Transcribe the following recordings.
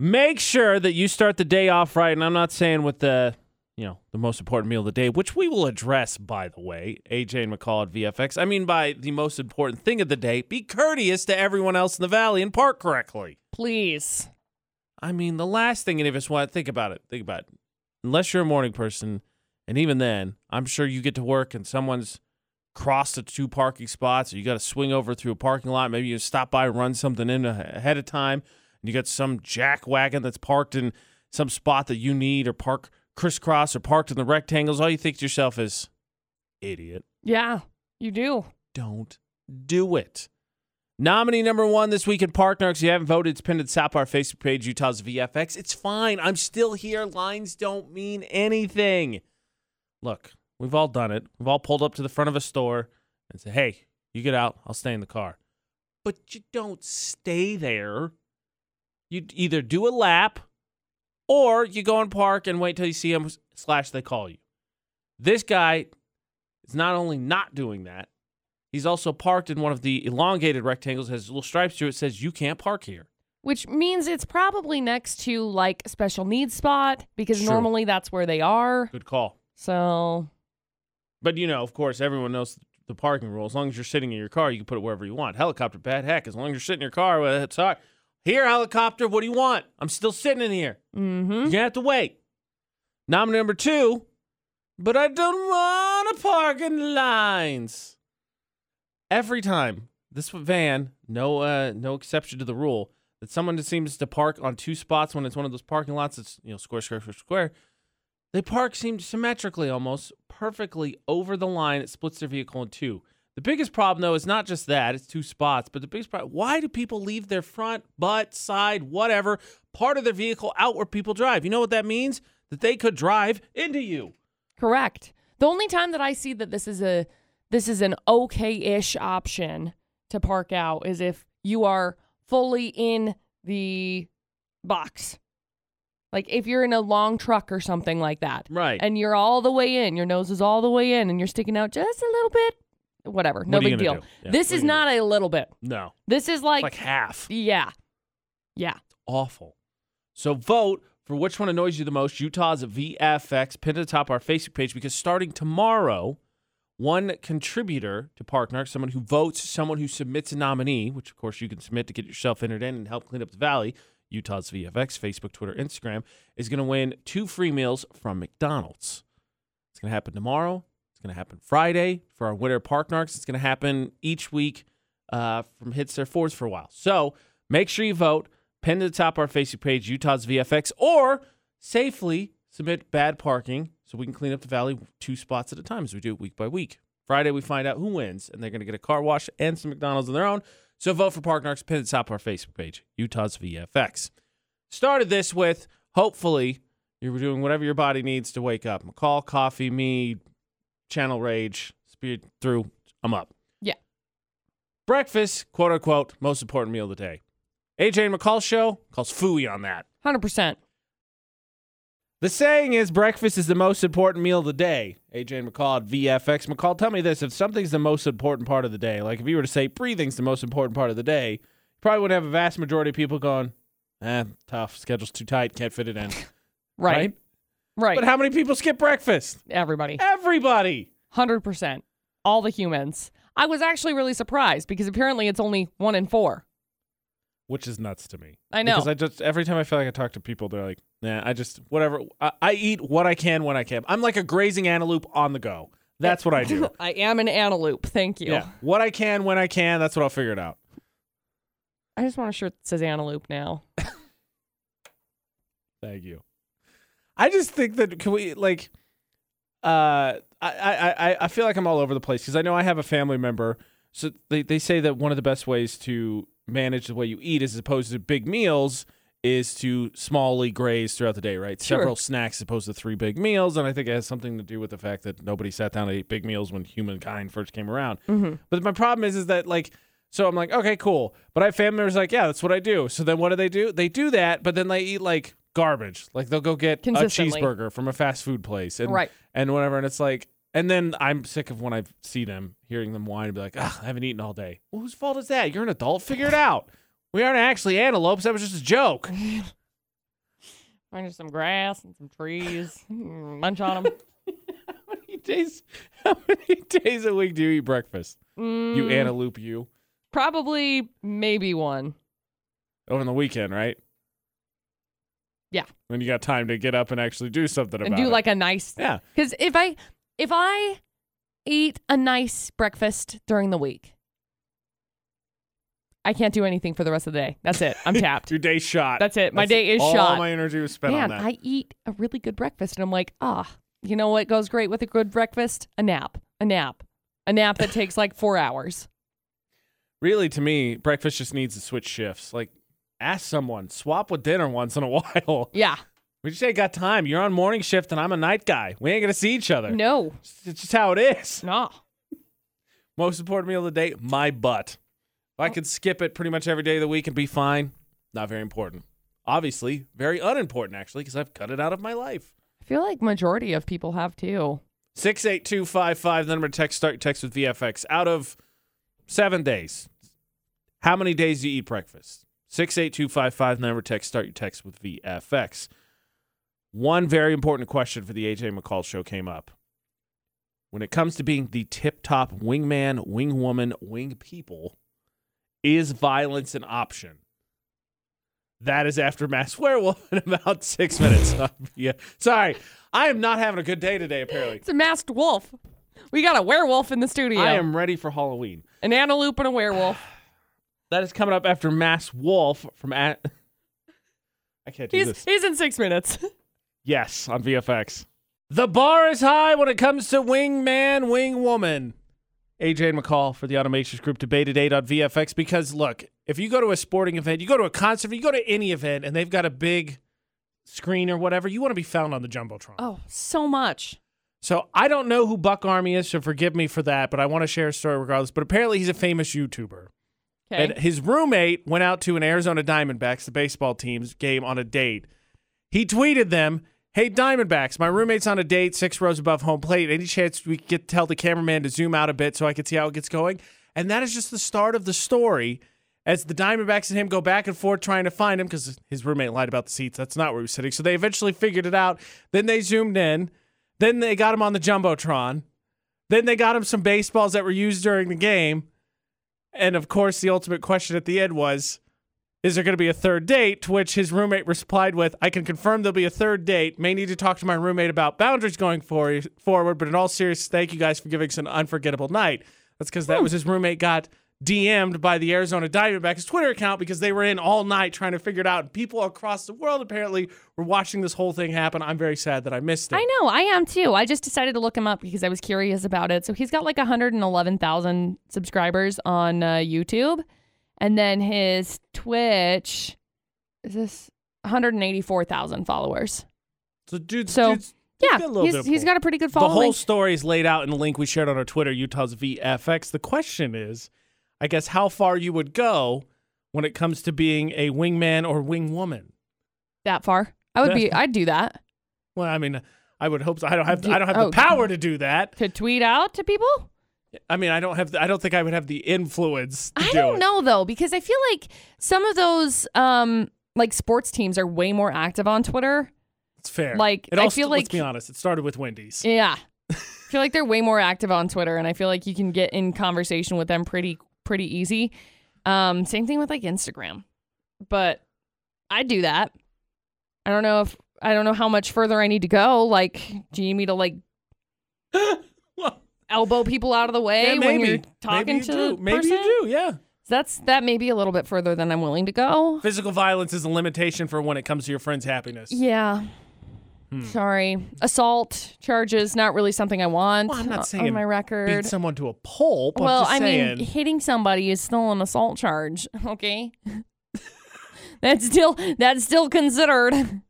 Make sure that you start the day off right. And I'm not saying with the, you know, the most important meal of the day, which we will address, by the way, AJ and McCall at VFX. I mean, by the most important thing of the day, be courteous to everyone else in the valley and park correctly. Please. I mean, the last thing any of us want, think about it. Think about it. Unless you're a morning person, and even then, I'm sure you get to work and someone's crossed the two parking spots, or you got to swing over through a parking lot. Maybe you stop by, and run something in ahead of time, and you got some jack wagon that's parked in some spot that you need, or park crisscross, or parked in the rectangles. All you think to yourself is, idiot. Yeah, you do. Don't do it. Nominee number one this week in Park Narcs. If you haven't voted, it's pinned at the top of our Facebook page, Utah's VFX. It's fine. I'm still here. Lines don't mean anything. Look, we've all done it. We've all pulled up to the front of a store and said, hey, you get out. I'll stay in the car. But you don't stay there. You either do a lap or you go and park and wait till you see them slash they call you. This guy is not only not doing that, He's also parked in one of the elongated rectangles, has little stripes through it, says you can't park here. Which means it's probably next to like special needs spot because True. normally that's where they are. Good call. So But you know, of course, everyone knows the parking rule. As long as you're sitting in your car, you can put it wherever you want. Helicopter pad, heck, as long as you're sitting in your car, well, it's all right. Here, helicopter, what do you want? I'm still sitting in here. mm-hmm. You're gonna have to wait. Nominee number two, but I don't want to park in lines. Every time this van, no, uh, no exception to the rule, that someone seems to park on two spots when it's one of those parking lots that's you know square, square, square, square. They park seem symmetrically, almost perfectly over the line. It splits their vehicle in two. The biggest problem, though, is not just that; it's two spots. But the biggest problem: why do people leave their front, butt, side, whatever part of their vehicle out where people drive? You know what that means? That they could drive into you. correct. The only time that I see that this is a this is an okay-ish option to park out is if you are fully in the box. Like if you're in a long truck or something like that. Right. And you're all the way in, your nose is all the way in and you're sticking out just a little bit. Whatever. No What are you big gonna deal. do? Yeah, this what are is you gonna not a little bit. no, This is like, like half. yeah. Yeah. awful. So vote for which one annoys you the most. Utah's VFX pinned at the top of our Facebook page because starting tomorrow, one contributor to Park Narc, someone who votes, someone who submits a nominee, which of course you can submit to get yourself entered in and help clean up the valley. Utah's VFX, Facebook, Twitter, Instagram, is going to win two free meals from McDonald's. It's going to happen tomorrow. It's going to happen Friday for our winter Park Narcs. It's going to happen each week uh, from hits their fours for a while. So make sure you vote. Pin to the top of our Facebook page, Utah's VFX, or safely submit bad parking so we can clean up the valley two spots at a time as we do it week by week. Friday, we find out who wins, and they're going to get a car wash and some McDonald's on their own. So vote for Park Narcs, pin to the top of our Facebook page, Utah's VFX. Started this with hopefully you're doing whatever your body needs to wake up. McCall, coffee, me, channel rage, speed through. I'm up. Yeah. Breakfast, quote unquote, most important meal of the day. AJ and McCall show calls fooey on that. 100%. The saying is breakfast is the most important meal of the day. AJ and McCall at VFX. McCall, tell me this. If something's the most important part of the day, like if you were to say breathing's the most important part of the day, you probably wouldn't have a vast majority of people going, eh, tough. Schedule's too tight. Can't fit it in. Right. Right. But how many people skip breakfast? Everybody. Everybody. 100%. All the humans. I was actually really surprised because apparently it's only one in four. Which is nuts to me. I know. Because I just, every time I feel like I talk to people, they're like, nah, I just, whatever. I, I eat what I can when I can. I'm like a grazing antelope on the go. That's what I do. I am an antelope. Thank you. yeah. What I can when I can. That's what I'll figure it out. I just want a shirt that says antelope now. Thank you. I just think that can we like uh I I I, I feel like I'm all over the place because I know I have a family member. So they, they say that one of the best ways to manage the way you eat as opposed to big meals is to smallly graze throughout the day, right? Sure. Several snacks as opposed to three big meals. And I think it has something to do with the fact that nobody sat down and ate big meals when humankind first came around. Mm-hmm. But my problem is, is that like, so I'm like, okay, cool. But I have family members like, yeah, that's what I do. So then what do they do? They do that, but then they eat like garbage. Like they'll go get a Consistently. cheeseburger from a fast food place and Right. and whatever. And it's like, and then I'm sick of when I see them hearing them whine and be like, ah, I haven't eaten all day. Well, whose fault is that? You're an adult. Figure it out. We aren't actually antelopes. That was just a joke. Find you some grass and some trees. Munch on them. How many days? How many days a week do you eat breakfast? Mm. You antelope, you Probably maybe one. over the weekend, right? Yeah. When you got time to get up and actually do something And about do it. like a nice yeah. Because if I if I eat a nice breakfast during the week, I can't do anything for the rest of the day. That's it. I'm tapped. Your day shot. That's it. My That's day is all shot. All my energy was spent on Man, that. I eat a really good breakfast, and I'm like, ah, you know what goes great with a good breakfast? A nap. A nap. A nap that takes like four hours. really, to me, breakfast just needs to switch shifts. Like, ask someone, swap with dinner once in a while. Yeah. We just ain't got time. You're on morning shift and I'm a night guy. We ain't gonna see each other. No. It's just how it is. No. Most important meal of the day, my butt. If I oh. could skip it pretty much every day of the week and be fine, not very important. Obviously, very unimportant actually, because I've cut it out of my life. I feel like majority of people have too. 68255, the number text, start your text with VFX. Out of seven days, how many days do you eat breakfast? 68255, the number text, start your text with VFX. One very important question for the AJ McCall show came up. When it comes to being the tip top wingman, wingwoman, wing people, is violence an option? That is after Masked Werewolf in about six minutes. yeah. Sorry. I am not having a good day today, apparently. It's a masked wolf. We got a werewolf in the studio. I am ready for Halloween. an antelope and a werewolf. That is coming up after Masked Wolf from at. I can't do He's this. he's in six minutes. Yes, on VFX. The bar is high when it comes to wingman, wing woman. AJ and McCall for the Automations Group debate today on VFX because look, if you go to a sporting event, you go to a concert, you go to any event, and they've got a big screen or whatever, you want to be found on the jumbotron. Oh, so much. So I don't know who Buck Army is, so forgive me for that, but I want to share a story regardless. But apparently, he's a famous YouTuber. Okay. And his roommate went out to an Arizona Diamondbacks, the baseball team's game, on a date. He tweeted them, Hey, Diamondbacks, my roommate's on a date six rows above home plate. Any chance we could tell the cameraman to zoom out a bit so I could see how it gets going? And that is just the start of the story as the Diamondbacks and him go back and forth trying to find him because his roommate lied about the seats. That's not where he was sitting. So they eventually figured it out. Then they zoomed in. Then they got him on the Jumbotron. Then they got him some baseballs that were used during the game. And of course, the ultimate question at the end was, is there going to be a third date? To which his roommate replied with, I can confirm there'll be a third date. May need to talk to my roommate about boundaries going for- forward, but in all seriousness, thank you guys for giving us an unforgettable night. That's because that hmm. was his roommate got DM'd by the Arizona Diamondbacks Twitter account because they were in all night trying to figure it out. People across the world apparently were watching this whole thing happen. I'm very sad that I missed it. I know, I am too. I just decided to look him up because I was curious about it. So he's got like 111,000 subscribers on uh, YouTube. And then his Twitch is this 184,000 followers. So, dude, So, dude's- Yeah, got a little he's, he's got a pretty good following. The whole story is laid out in the link we shared on our Twitter, Utah's VFX. The question is, I guess, how far you would go when it comes to being a wingman or wingwoman. that far. I would be, I'd do that. Well, I mean, I would hope so. I don't have, Do- I don't have oh. the power to do that. To tweet out to people? I mean, I don't have, the, I don't think I would have the influence. To I do don't it. know though, because I feel like some of those um like sports teams are way more active on Twitter. It's fair. Like, it I feel st- let's like- be honest, it started with Wendy's. Yeah. I feel like they're way more active on Twitter and I feel like you can get in conversation with them pretty pretty easy. Um same thing with like Instagram. But I do that. I don't know if I don't know how much further I need to go. Like, do you need me to like well, elbow people out of the way yeah, when you're talking maybe to you the. Maybe person? you do. Yeah. That's that may be a little bit further than I'm willing to go. Physical violence is a limitation for when it comes to your friend's happiness. Yeah. Hmm. Sorry. Assault charges not really something I want Well, I'm not saying on my record. Beat someone to a pulp. I'm well, I saying. mean, hitting somebody is still an assault charge, okay? that's still that's still considered.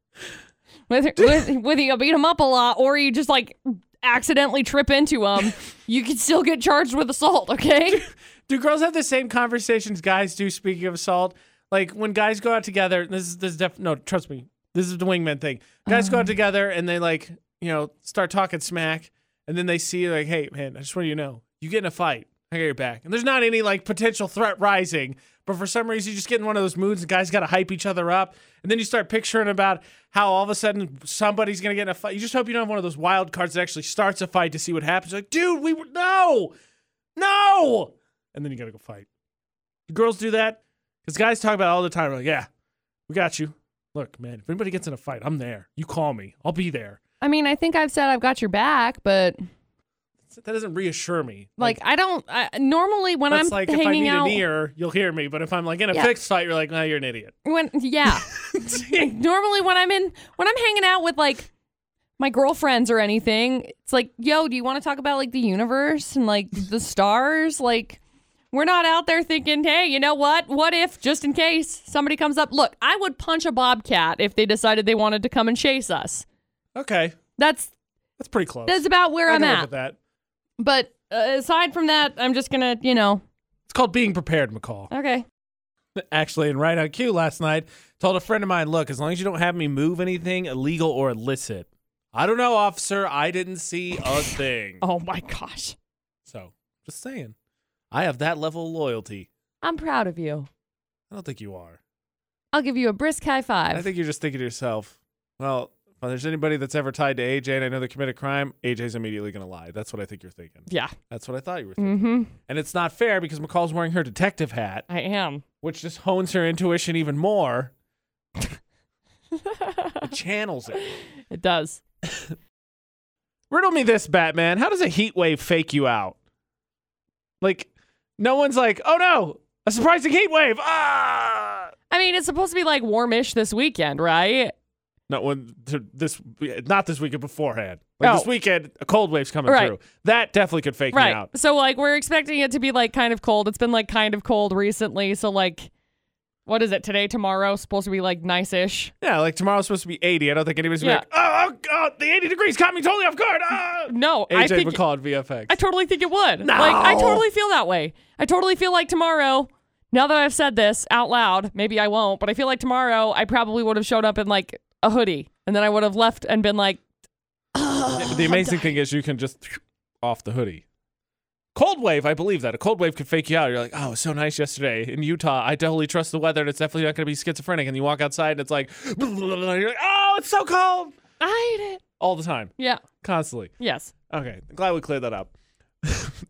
Whether whether you beat them up a lot or you just like accidentally trip into them, you can still get charged with assault, okay? Do girls have the same conversations guys do? Speaking of assault, like when guys go out together, this is this is def- no, trust me, this is the wingman thing. Guys go out mm. together and they like you know start talking smack, and then they see like, hey man, I just want you to know, you get in a fight, I got your back, and there's not any like potential threat rising, but for some reason you just get in one of those moods and guys got to hype each other up. And then you start picturing about how all of a sudden somebody's going to get in a fight. You just hope you don't have one of those wild cards that actually starts a fight to see what happens. Like, dude, we were, no, no. And then you got to go fight. The girls do that because guys talk about it all the time. Like, yeah, we got you. Look, man, if anybody gets in a fight, I'm there. You call me. I'll be there. I mean, I think I've said I've got your back, but That doesn't reassure me. like I don't. I, normally when I'm like if I need out, an ear, you'll hear me. But if I'm like in a Yeah. fixed fight, you're like, no, you're an idiot. when yeah, Like, normally when I'm in when I'm hanging out with like my girlfriends or anything, it's like, yo, do you want to talk about like the universe and like the stars? Like, we're not out there thinking, hey, you know what? What if just in case somebody comes up? Look, I would punch a bobcat if they decided they wanted to come and chase us. Okay, That's that's pretty close. that's about where I live at. with that. But uh, aside from that, I'm just gonna, you know, It's called being prepared, McCall. okay. Actually, and right on cue last night, told a friend of mine, look, as long as you don't have me move anything illegal or illicit. I don't know, officer. I didn't see a thing. Oh my gosh, So, just saying. I have that level of loyalty. I'm proud of you. I don't think you are. I'll give you a brisk high five. I think you're just thinking to yourself, well, if there's anybody that's ever tied to AJ and I know they committed a crime, AJ's immediately going to lie. That's what I think you're thinking. yeah. That's what I thought you were thinking. Mm-hmm. And it's not fair because McCall's wearing her detective hat, I am. which just hones her intuition even more. It channels it. It does. Riddle me this, Batman. How does a heat wave fake you out? Like, no one's like, oh no, a surprising heat wave. Ah! I mean, it's supposed to be like warmish this weekend, right? Not when this, not this weekend beforehand. Like Oh. this weekend, a cold wave's coming Right. through. That definitely could fake me Right. out. So like we're expecting it to be like kind of cold. It's been like kind of cold recently. So like, what is it today? Tomorrow supposed to be like nice-ish. Yeah, like tomorrow's supposed to be 80. I don't think anybody's Yeah. gonna be like, oh, oh, God, the 80 degrees caught me totally off guard. Ah! No, I AJ think McCall at VFX. I totally think it would. No. Like I totally feel that way. I totally feel like tomorrow. Now that I've said this out loud, maybe I won't, but I feel like tomorrow I probably would have showed up in like a hoodie, and then I would have left and been like, the amazing thing is you can just off the hoodie. Cold wave, I believe that. A cold wave could fake you out. You're like, oh, it was so nice yesterday in Utah. I totally trust the weather and it's definitely not going to be schizophrenic. And you walk outside and it's like, you're like, oh, it's so cold. I hate it. All the time, Yeah. constantly. Yes. Okay, glad we cleared that up.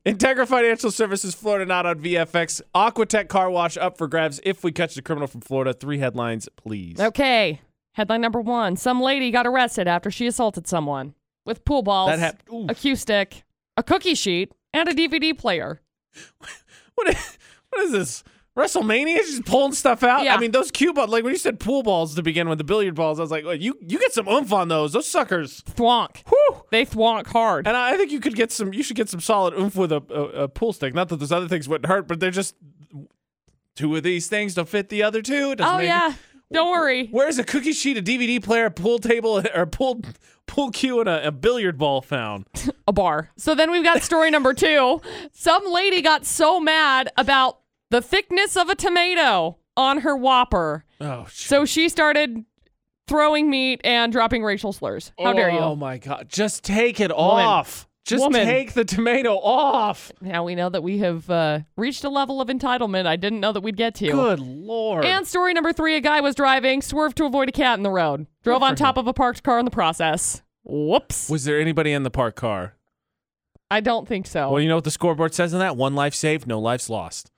Integra Financial Services, Florida, not on VFX. Aquatech Car Wash up for grabs if we catch the criminal from Florida. Three headlines, please. Okay. Headline number one: Some lady got arrested after she assaulted someone with pool balls, That hap- a cue stick, a cookie sheet, and a DVD player. What is, what is this? WrestleMania? She's pulling stuff out. Yeah. I mean, those cue balls. Like when you said pool balls to begin with, the billiard balls. I was like, well, you you get some oomph on those. Those suckers. Thwonk. Whew. They thwonk hard. And I I think you could get some. You should get some solid oomph with a, a, a pool stick. Not that those other things wouldn't hurt, but they're just two of these things don't fit the other two. Doesn't Oh yeah. Don't worry. Where's a cookie sheet, a DVD player, a pool table, or pool pool cue, and a, a billiard ball found? A bar. So then we've got story number two. Some lady got so mad about the thickness of a tomato on her Whopper, Oh, sh- so she started throwing meat and dropping racial slurs. How dare you? Oh my god! Just take it off. Just Woman. take the tomato off. Now we know that we have uh, reached a level of entitlement I didn't know that we'd get to. Good lord. And story number three a guy was driving, swerved to avoid a cat in the road, drove on for top of a parked car in the process. Whoops. Was there anybody in the parked car? I don't think so. Well, you know what the scoreboard says in that? One life saved, no lives lost.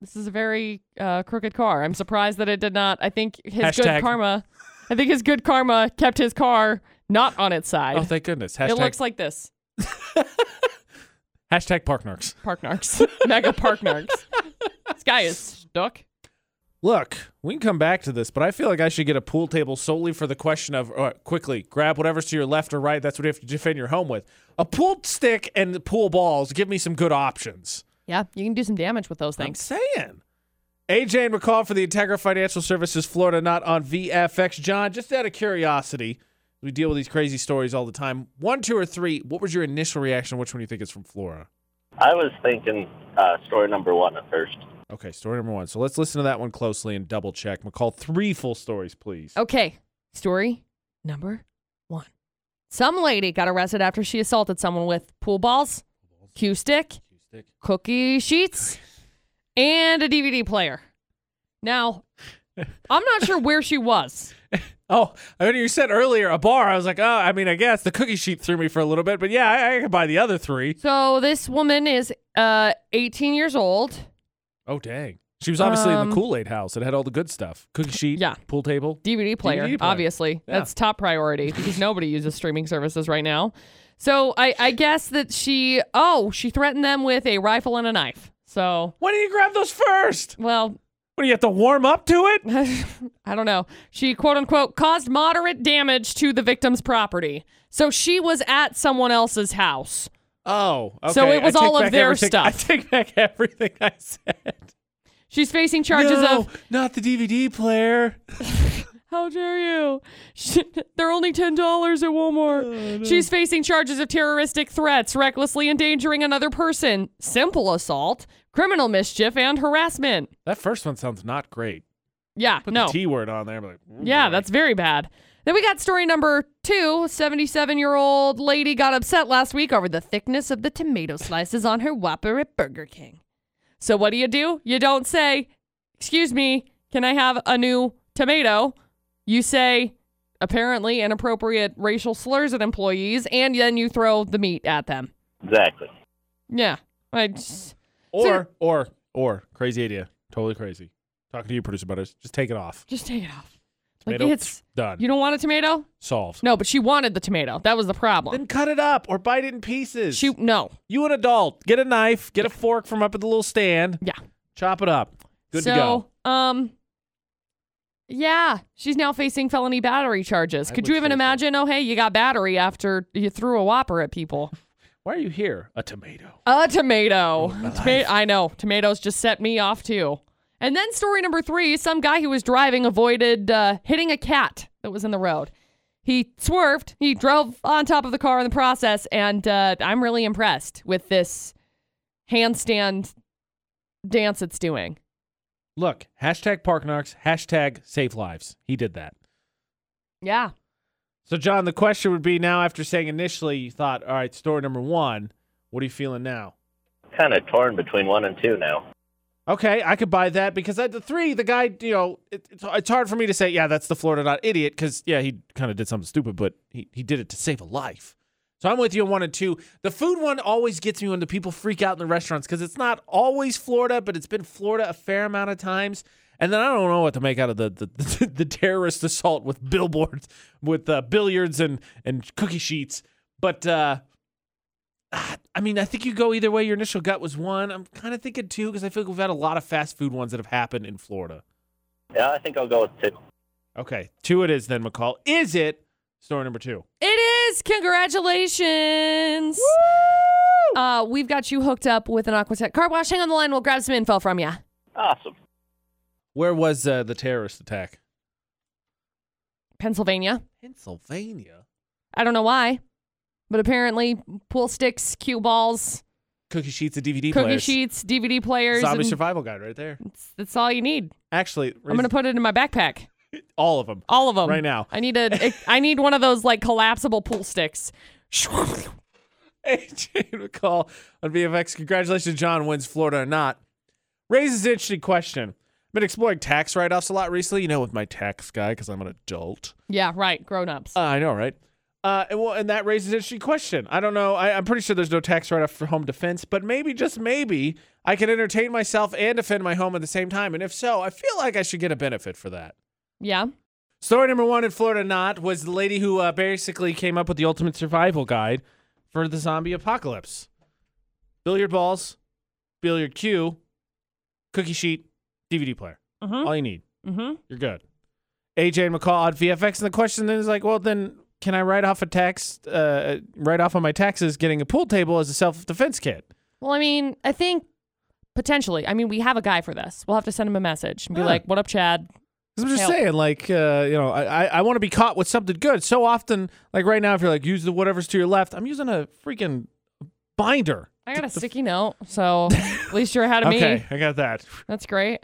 This is a very uh, crooked car. I'm surprised that it did not. I think his Hashtag- good karma. I think his good karma kept his car not on its side. Oh, thank goodness. Hashtag, it looks like this. hashtag park narcs. Park narcs. Mega park narcs. This guy is stuck. Look, we can come back to this, but I feel like I should get a pool table solely for the question of uh, quickly grab whatever's to your left or right. That's what you have to defend your home with. A pool stick and pool balls give me some good options. Yeah, you can do some damage with those I'm things. saying. AJ and McCall for the Integra Financial Services Florida, not on VFX. John, just out of curiosity, we deal with these crazy stories all the time. One, two, or three. What was your initial reaction? Which one do you think is from Florida? I was thinking uh, story number one at first. Okay, story number one. So let's listen to that one closely and double check. McCall, three full stories, please. Okay, story number one. Some lady got arrested after she assaulted someone with pool balls, cue stick, Stick. cookie sheets, and a DVD player. Now, I'm not sure where she was. Oh, I mean, you said earlier a bar. I was like, oh, I mean, I guess the cookie sheet threw me for a little bit, but yeah, I, I could buy the other three. So this woman is uh 18 years old. Oh, dang. She was obviously in Um, the Kool Aid house. It had all the good stuff cookie sheet, Yeah. pool table. DVD player, DVD player. obviously. Yeah. That's top priority because nobody uses streaming services right now. So I, I guess that she, oh, she threatened them with a rifle and a knife. So, Why didn't you grab those first? well, What do you have to warm up to it? I don't know. She quote unquote caused moderate damage to the victim's property. So she was at someone else's house. Oh, okay. So it was all of their everything- I take back everything I said. She's facing charges no, of not the DVD player. how dare you? They're only ten dollars at Walmart. Oh, She's facing charges of terroristic threats, recklessly endangering another person, simple assault, criminal mischief, and harassment. That first one sounds not great. Yeah, Put no. the T word on there. Like, Yeah, boy. that's very bad. Then we got story number two. 77 year old lady got upset last week over the thickness of the tomato slices on her Whopper at Burger King. So, what do you do? You don't say, Excuse me, can I have a new tomato? You say, apparently inappropriate racial slurs at employees, and then you throw the meat at them. Exactly. Yeah. I just, Or, or, or, crazy idea. Totally crazy. Talking to you, producer butters. Just take it off. just take it off. Like, it's, done. you don't want a tomato? Solved. No, but she wanted the tomato. That was the problem. Then cut it up or bite it in pieces. She, no. You an adult. Get a knife. Get a fork from up at the little stand. Yeah. Chop it up. Good so, to go. um, yeah, she's now facing felony battery charges. I Could would you even say so. imagine? Oh, hey, you got battery after you threw a whopper at people. Why are you here? A tomato. A tomato. my Toma- I know. Tomatoes just set me off too. And then story number three: some guy who was driving avoided uh, hitting a cat that was in the road. He swerved. He drove on top of the car in the process, and uh, I'm really impressed with this handstand dance it's doing. Look, hashtag Park Narcs, hashtag Save Lives. He did that. Yeah. So, John, the question would be now after saying initially you thought, all right, story number one, what are you feeling now? Kind of torn between one and two now. Okay, I could buy that because at the three, the guy, you know, it, it's, it's hard for me to say, yeah, that's the Florida not idiot because, yeah, he kind of did something stupid, but he, he did it to save a life. So I'm with you on one and two. The food one always gets me when the people freak out in the restaurants because it's not always Florida, but it's been Florida a fair amount of times. And then I don't know what to make out of the the, the, the terrorist assault with billboards, with uh, billiards and and cookie sheets. But uh, I mean, I think you go either way. Your initial gut was one. I'm kind of thinking two because I feel like we've had a lot of fast food ones that have happened in Florida. Yeah, I think I'll go with two. Okay, two it is then, McCall. Is it story number two? It is. Congratulations. Uh, we've got you hooked up with an Aquatech car wash. Hang on the line. We'll grab some info from you. Awesome. Where was uh, the terrorist attack? Pennsylvania. Pennsylvania. I don't know why, but apparently pool sticks, cue balls, Cookie sheets and DVD cookie players. sheets, DVD players. Zombie and survival guide right there. that's, that's all you need. Actually, I'm gonna put it in my backpack. All of them All of them right now. I need a. I need one of those like collapsible pool sticks. AJ McCall on VFX. Congratulations, John wins Florida or not. Raises an interesting question. I've been exploring tax write offs a lot recently, you know, with my tax guy because I'm an adult. Yeah, right. Grown ups. Uh, I know, right? Uh, and, well, and that raises an interesting question. I don't know. I, I'm pretty sure there's no tax write off for home defense, but maybe, just maybe, I can entertain myself and defend my home at the same time. And if so, I feel like I should get a benefit for that. Yeah. Story number one in Florida not was the lady who uh, basically came up with the ultimate survival guide for the zombie apocalypse. Billiard balls, billiard cue, cookie sheet, DVD player. Mhm. All you need. Mm-hmm. You're good. AJ and McCall on VFX, and the question then is like, well, then can I write off a tax, uh, write off on my taxes getting a pool table as a self defense kit? Well, I mean, I think potentially. I mean, we have a guy for this. We'll have to send him a message and be Huh. like, "What up, Chad?" I'm just saying, like, uh, you know, I, I, I want to be caught with something good. So often, like right now, if you're like, use the whatever's to your left, I'm using a freaking binder. I got a sticky note, so at least you're ahead of me. Okay. I got that. That's great.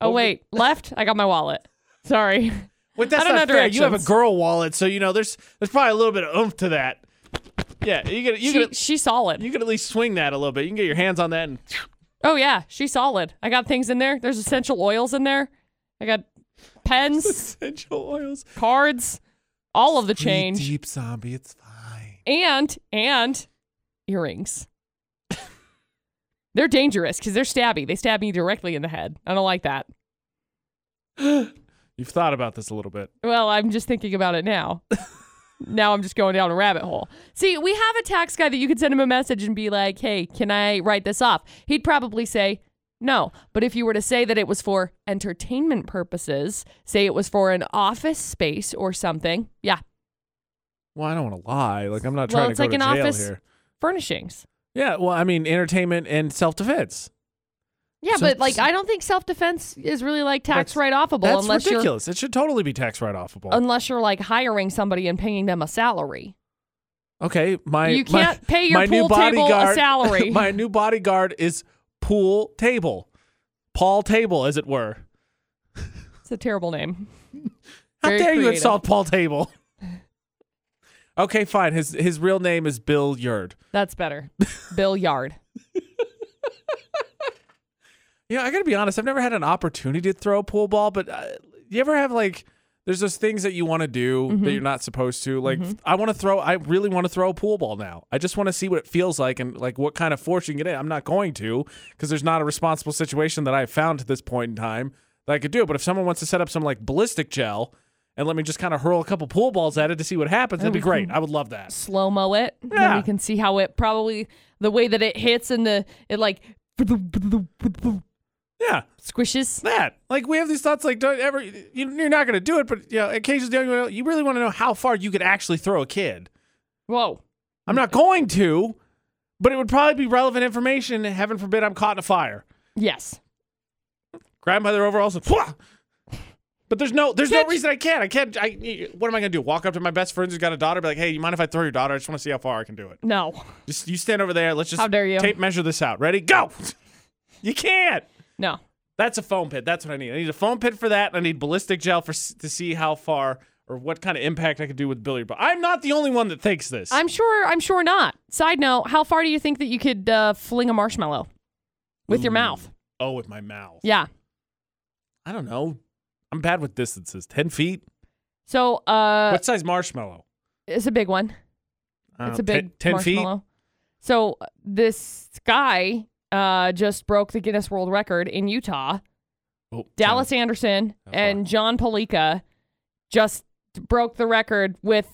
Oh wait, left. I got my wallet. Sorry. Wait, that's I don't not know fair. You have a directions. girl wallet, so you know there's there's probably a little bit of oomph to that. Yeah, you can you she, can she's solid. you can at least swing that a little bit. You can get your hands on that and oh yeah, she's solid. I got things in there. There's essential oils in there. I got pens, Essential oils. cards, all of the change, Deep zombie. It's fine. and and earrings. they're dangerous because they're stabby. They stab me directly in the head. I don't like that. You've thought about this a little bit. Well, I'm just thinking about it now. now I'm just going down a rabbit hole. See, we have a tax guy that you could send him a message and be like, hey, can I write this off? He'd probably say, no. But if you were to say that it was for entertainment purposes, say it was for an office space or something, yeah, Well, I don't want to lie. Like I'm not Well, trying it's to go like to an jail office- here. furnishings. Yeah. Well, I mean, entertainment and self defense. Yeah, So- but like I don't think self defense is really like tax That's- write offable That's unless you're ridiculous. It should totally be tax write offable. unless you're like hiring somebody and paying them a salary. okay, my you can't pay your new pool table a bodyguard- salary. my new bodyguard is pool table, Paul Table, as it were. it's a terrible name. How Very dare you insult Paul Table? okay, fine. His his real name is Bill Yard. That's better. Bill Yard. Yeah, I gotta be honest. I've never had an opportunity to throw a pool ball, but uh, you ever have like there's those things that you want to do Mm-hmm. that you're not supposed to. Like I want to throw. I really want to throw a pool ball now. I just want to see what it feels like and like what kind of force you can get in. I'm not going to because there's not a responsible situation that I've found to this point in time that I could do. But if someone wants to set up some like ballistic gel and let me just kind of hurl a couple pool balls at it to see what happens, that'd be great. I would love that. Slow mo it. Yeah. we can see how it probably the way that it hits and the it like Yeah. squishes. that. Like we have these thoughts like don't ever you, you're not going to do it, but you know, occasionally you really want to know how far you could actually throw a kid. Whoa. I'm not going to, but it would probably be relevant information. Heaven forbid I'm caught in a fire. Yes. Grab by their overalls! But there's no there's no reason I can't. I can't. I what am I gonna do? Walk up to my best friend who's got a daughter, be like, "Hey, you mind if I throw your daughter? I just want to see how far I can do it." No. Just you stand over there. Let's just How dare you. tape measure this out. Ready? Go. you can't. No. That's a foam pit. That's what I need. I need a foam pit for that. I need ballistic gel for to see how far or what kind of impact I could do with billiard ball. I'm not the only one that thinks this. I'm sure I'm sure not. Side note, how far do you think that you could uh, fling a marshmallow with your mouth? oh, with my mouth. Yeah. I don't know. I'm bad with distances. Ten feet. So uh what size marshmallow? it's a big one. Don't It's a big ten, 10 feet. marshmallow. So uh, this guy uh, just broke the Guinness World Record in Utah. Oh, Dallas Anderson How and John Polika just broke the record with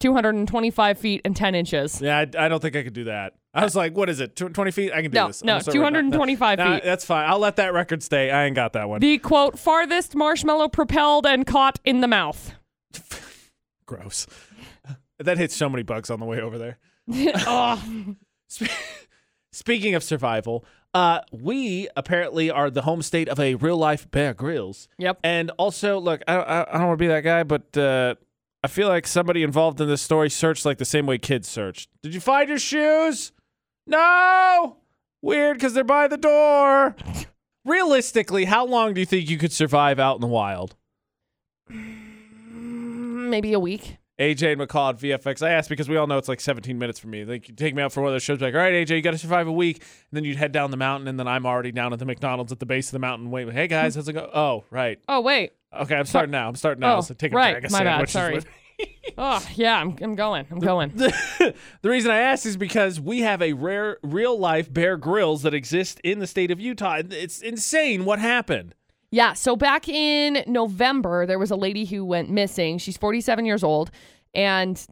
225 feet and 10 inches. Yeah, I, I don't think I could do that. I was like, what is it? 20 feet? I can do No, this. No, gonna start right now. 225 No, feet. That's fine. I'll let that record stay. I ain't got that one. The quote farthest marshmallow propelled and caught in the mouth. Gross. That hits so many bugs on the way over there. oh, Speaking of survival, uh, we apparently are the home state of a real life Bear Grylls. yep. And also, look, I, I, I don't want to be that guy, but uh, I feel like somebody involved in this story searched like the same way kids searched. Did you find your shoes? No! Weird because they're by the door. Realistically, how long do you think you could survive out in the wild? Maybe a week. AJ and McCall at VFX. I asked because we all know it's like 17 minutes for me. Like, you take me out for one of those shows, like, all right, AJ, you got to survive a week. And then you'd head down the mountain, and then I'm already down at the McDonald's at the base of the mountain. Wait, hey guys, how's it go? Oh, right. Oh, wait. Okay, I'm starting now. I'm starting now. Oh, so take a right. bag of My bad. Sorry. with- Oh, yeah, I'm, I'm going. I'm going. the reason I asked is because we have a rare, real life Bear Grylls that exist in the state of Utah. It's insane what happened. Yeah, so back in November, there was a lady who went missing. She's 47 years old, and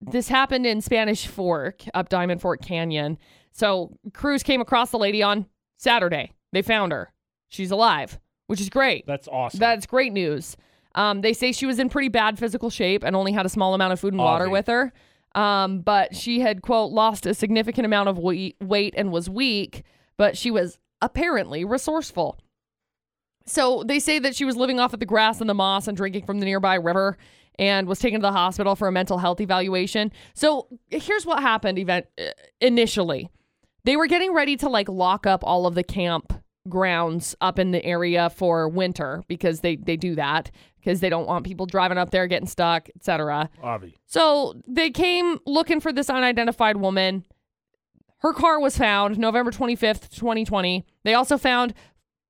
this happened in Spanish Fork, up Diamond Fork Canyon. So crews came across the lady on Saturday. They found her. She's alive, which is great. That's awesome. That's great news. Um, they say she was in pretty bad physical shape and only had a small amount of food and water with her. Um, but she had, quote, lost a significant amount of weight and was weak, but she was apparently resourceful. So they say that she was living off of the grass and the moss and drinking from the nearby river and was taken to the hospital for a mental health evaluation. So here's what happened event uh, initially. They were getting ready to like lock up all of the camp grounds up in the area for winter because they they do that because they don't want people driving up there getting stuck, etc. Avi. So they came looking for this unidentified woman. Her car was found November 25th, 2020. They also found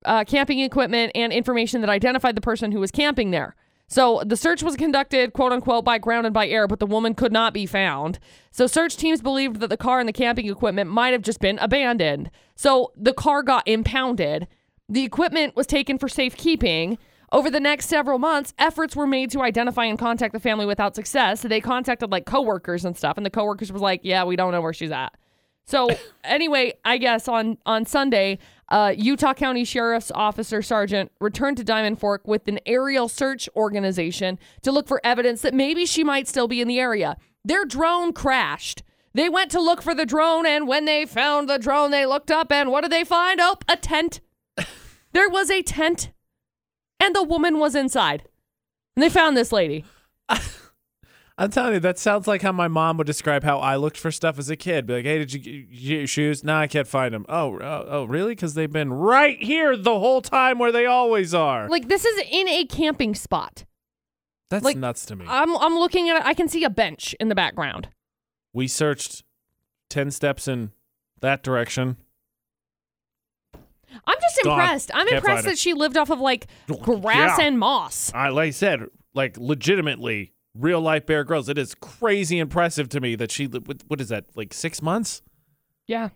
uh, camping equipment and information that identified the person who was camping there. So the search was conducted, quote unquote, by ground and by air, but the woman could not be found. So search teams believed that the car and the camping equipment might have just been abandoned. So the car got impounded. The equipment was taken for safekeeping. Over the next several months, efforts were made to identify and contact the family without success. So they contacted like coworkers and stuff, and the coworkers was like, "Yeah, we don't know where she's at." So anyway, I guess on on Sunday, uh, Utah County Sheriff's Officer Sergeant returned to Diamond Fork with an aerial search organization to look for evidence that maybe she might still be in the area. Their drone crashed. They went to look for the drone, and when they found the drone, they looked up, and what did they find? Oh, a tent. there was a tent, and the woman was inside. And they found this lady. I'm telling you, that sounds like how my mom would describe how I looked for stuff as a kid. Be like, "Hey, did you get your shoes? No, I can't find them. Oh, oh, oh really? Because they've been right here the whole time, where they always are. Like this is in a camping spot. That's like, nuts to me. I'm I'm looking at. I can see a bench in the background. we searched ten steps in that direction. I'm just Gone. impressed. I'm Can't impressed that she lived off of like grass Yeah. and moss. I like I said, like legitimately, real life Bear Grylls. It is crazy impressive to me that she. What what is that? Like six months? Yeah.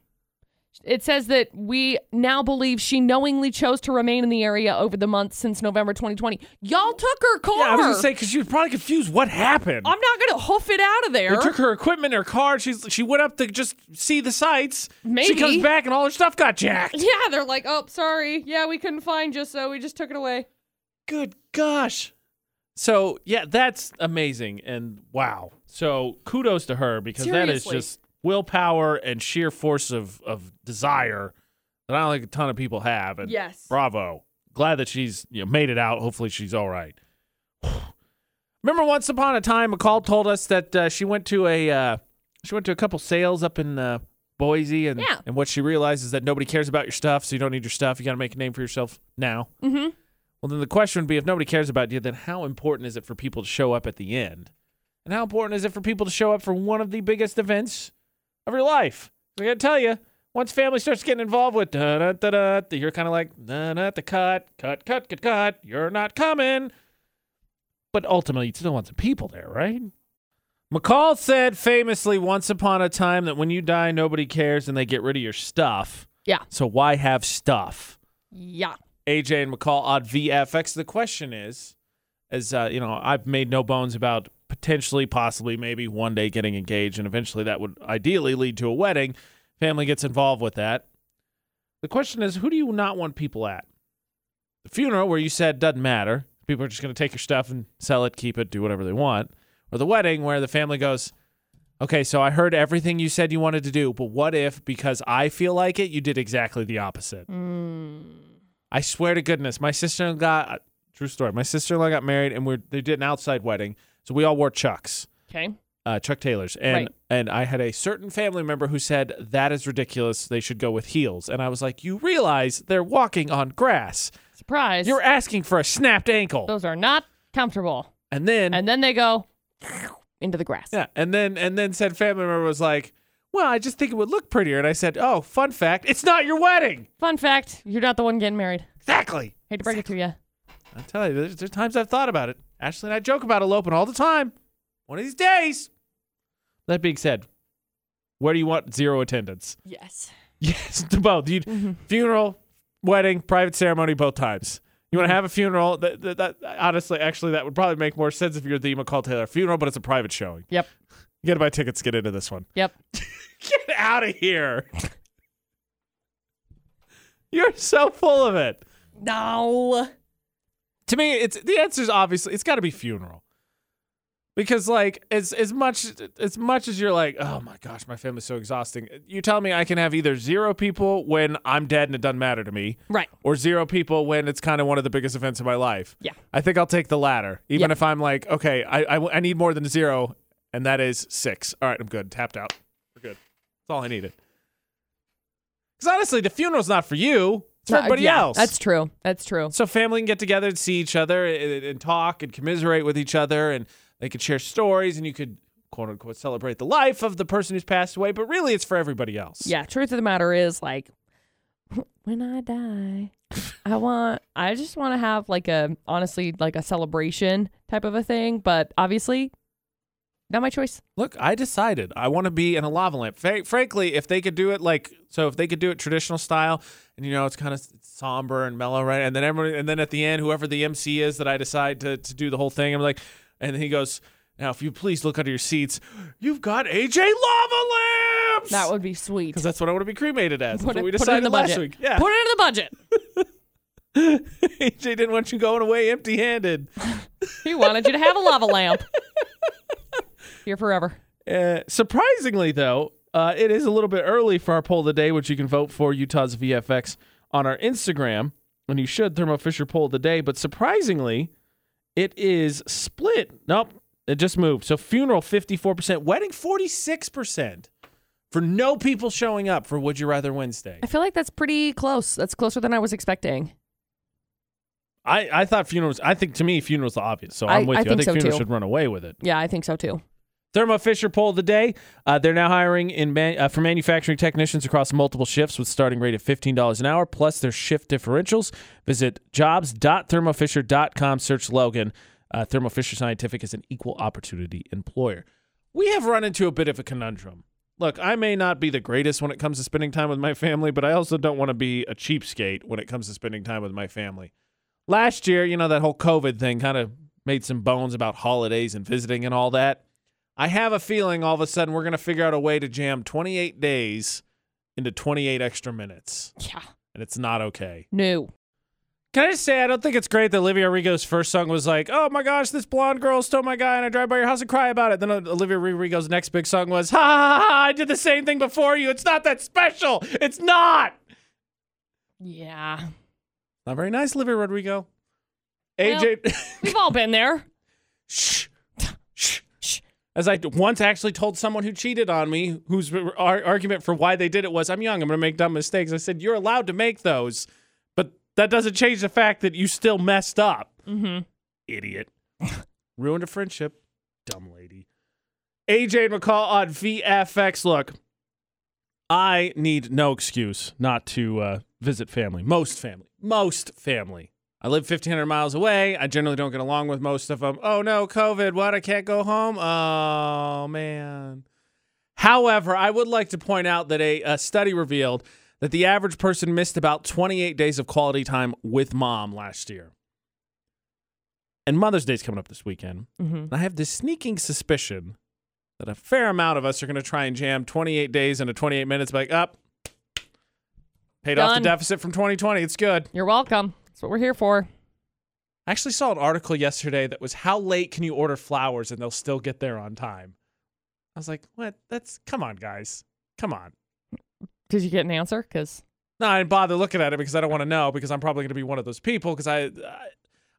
It says that we now believe she knowingly chose to remain in the area over the months since November 2020. Y'all took her car. Yeah, I was gonna say because she was probably confused. What happened? I'm not gonna hoof it out of there. They took her equipment, her car. She's she went up to just see the sights. Maybe She comes back and all her stuff got jacked. yeah, they're like, oh, sorry. Yeah, we couldn't find you, so we just took it away. Good gosh. So yeah, that's amazing and wow. So kudos to her because that is just willpower and sheer force of of desire that I don't think a ton of people have. And Yes. bravo. Glad that she's you know, made it out. Hopefully she's all right. Remember once upon a time, McCall told us that uh, she went to a uh, she went to a couple sales up in uh, Boise, and Yeah. and what she realized is that nobody cares about your stuff, so you don't need your stuff. You got to make a name for yourself now. Mm-hmm. Well, then the question would be, if nobody cares about you, then how important is it for people to show up at the end? And how important is it for people to show up for one of the biggest events of your life? I got to tell you, once family starts getting involved with da da da da, you're kind of like da da the cut, cut, cut, cut, cut. You're not coming. But ultimately, you still want some people there, right? McCall said famously once upon a time that when you die, nobody cares and they get rid of your stuff. Yeah. So why have stuff? Yeah. AJ and McCall on VFX. The question is, as uh, you know, I've made no bones about potentially, possibly, maybe one day getting engaged, and eventually that would ideally lead to a wedding. Family gets involved with that. The question is, who do you not want people at? The funeral, where you said doesn't matter. People are just going to take your stuff and sell it, keep it, do whatever they want. Or the wedding, where the family goes, okay, so I heard everything you said you wanted to do, but what if, because I feel like it, you did exactly the opposite? I swear to goodness, my sister got true story. My sister in law got married, and we they did an outside wedding, so we all wore Chucks, Okay. uh, Chuck Taylors, and Right. and I had a certain family member who said that is ridiculous. They should go with heels, and I was like, you realize they're walking on grass. Surprise. You're asking for a snapped ankle, Those are not comfortable. and then And then they go into the grass. yeah, and then and then said family member was like, well, I just think it would look prettier, and I said, oh, fun fact, it's not your wedding. Fun fact, you're not the one getting married. Exactly. Hate to break it to you. I tell you, there's, there's times I've thought about it. Ashley and I joke about eloping all the time. One of these days. That being said, where do you want zero attendance? Yes. Yes, to both. You mm-hmm. funeral, wedding, private ceremony, both times. You want to have a funeral? That, that, that honestly, actually, that would probably make more sense if you're the McCall Taylor funeral, but it's a private showing. Yep. You got to buy tickets to get into this one. Yep. Get out of here. You're so full of it. No. to me it's the answer is obviously it's got to be funeral because like as as much as much as you're like oh my gosh my family's so exhausting you tell me i can have either zero people when i'm dead and it doesn't matter to me Right. or zero people when it's kind of one of the biggest events of my life Yeah. i think i'll take the latter even Yeah. if i'm like okay I, I i need more than zero and that is six all right i'm good tapped out we're good that's all i needed because honestly the funeral's not for you it's for everybody yeah, else That's true. That's true. so family can get together and see each other and, and talk and commiserate with each other, and they could share stories, and you could quote unquote celebrate the life of the person who's passed away. But really, it's for everybody else. Yeah. Truth of the matter is, like, when I die, I want. I just want to have like a honestly like a celebration type of a thing. But obviously, not my choice. Look, I decided I want to be in a lava lamp. Fra- frankly, if they could do it like so, if they could do it traditional style, and you know it's kind of somber and mellow, right? And then everyone, and then at the end, whoever the MC is that I decide to to do the whole thing, I'm like, and then he goes, "Now, if you please look under your seats, you've got AJ lava lamps." That would be sweet. because that's what I want to be cremated as. That's Put what we decided the last budget. week. Yeah, Put it in the budget. AJ didn't want you going away empty-handed. He wanted you to have a lava lamp. Here forever. Uh, surprisingly, though, uh, it is a little bit early for our poll of the day, which you can vote for Utah's VFX on our Instagram. And you should Thermo Fisher poll of the day. But surprisingly, it is split. Nope, it just moved. So funeral 54%, wedding 46% for no people showing up for Would You Rather Wednesday. I feel like that's pretty close. That's closer than I was expecting. I, I thought funerals, I think to me, funerals the obvious. So I- I'm with I you. I think think so, funerals too. should run away with it. Yeah, I think so too. Thermo Fisher poll of the day. Uh, they're now hiring in man, uh, for manufacturing technicians across multiple shifts with starting rate of $15 an hour plus their shift differentials. Visit jobs.thermofisher.com. Search Logan. Uh, Thermo Fisher Scientific is an equal opportunity employer. We have run into a bit of a conundrum. Look, I may not be the greatest when it comes to spending time with my family, but I also don't want to be a cheapskate when it comes to spending time with my family. Last year, you know, that whole COVID thing kind of made some bones about holidays and visiting and all that. I have a feeling all of a sudden we're going to figure out a way to jam 28 days into 28 extra minutes, Yeah. and it's not okay. No. Can I just say, I don't think it's great that Olivia Rodrigo's first song was like, oh my gosh, this blonde girl stole my guy and I drive by your house and cry about it. Then Olivia Rodrigo's next big song was, ha ha ha, ha, I did the same thing before you. It's not that special. It's not. Yeah. Not very nice, Olivia Rodrigo. AJ, We've all been there. shh. As I once actually told someone who cheated on me, whose ar- argument for why they did it was, I'm young, I'm going to make dumb mistakes. I said, You're allowed to make those, but that doesn't change the fact that you still messed up. Mm-hmm. Idiot. Ruined a friendship. Dumb lady. AJ McCall on VFX. Look, I need no excuse not to uh, visit family. Most family. Most family. I live 1,500 miles away. I generally don't get along with most of them. Oh no, COVID. What? I can't go home? Oh, man. However, I would like to point out that a, a study revealed that the average person missed about 28 days of quality time with mom last year. And Mother's Day's coming up this weekend. Mm-hmm. And I have this sneaking suspicion that a fair amount of us are going to try and jam 28 days into 28 minutes, like, up. paid off the deficit from 2020. It's good. You're welcome. That's what we're here for. I actually saw an article yesterday that was how late can you order flowers and they'll still get there on time? I was like, what? That's, come on, guys. Come on. Did you get an answer? Because No, I didn't bother looking at it because I don't want to know because I'm probably going to be one of those people because I, I,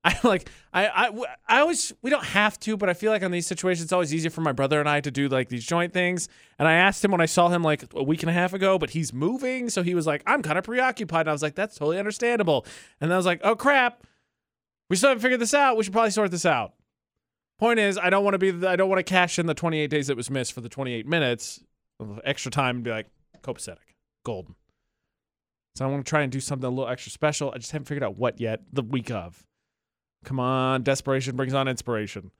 I like I, I I always we don't have to, but I feel like on these situations it's always easier for my brother and I to do like these joint things. And I asked him when I saw him like a week and a half ago, but he's moving, so he was like, "I'm kind of preoccupied." And I was like, "That's totally understandable." And I was like, "Oh crap, we still haven't figured this out. We should probably sort this out." Point is, I don't want to be I don't want to cash in the 28 days that was missed for the 28 minutes extra time and be like copacetic, golden. So I want to try and do something a little extra special. I just haven't figured out what yet. The week of. Come on, desperation brings on inspiration.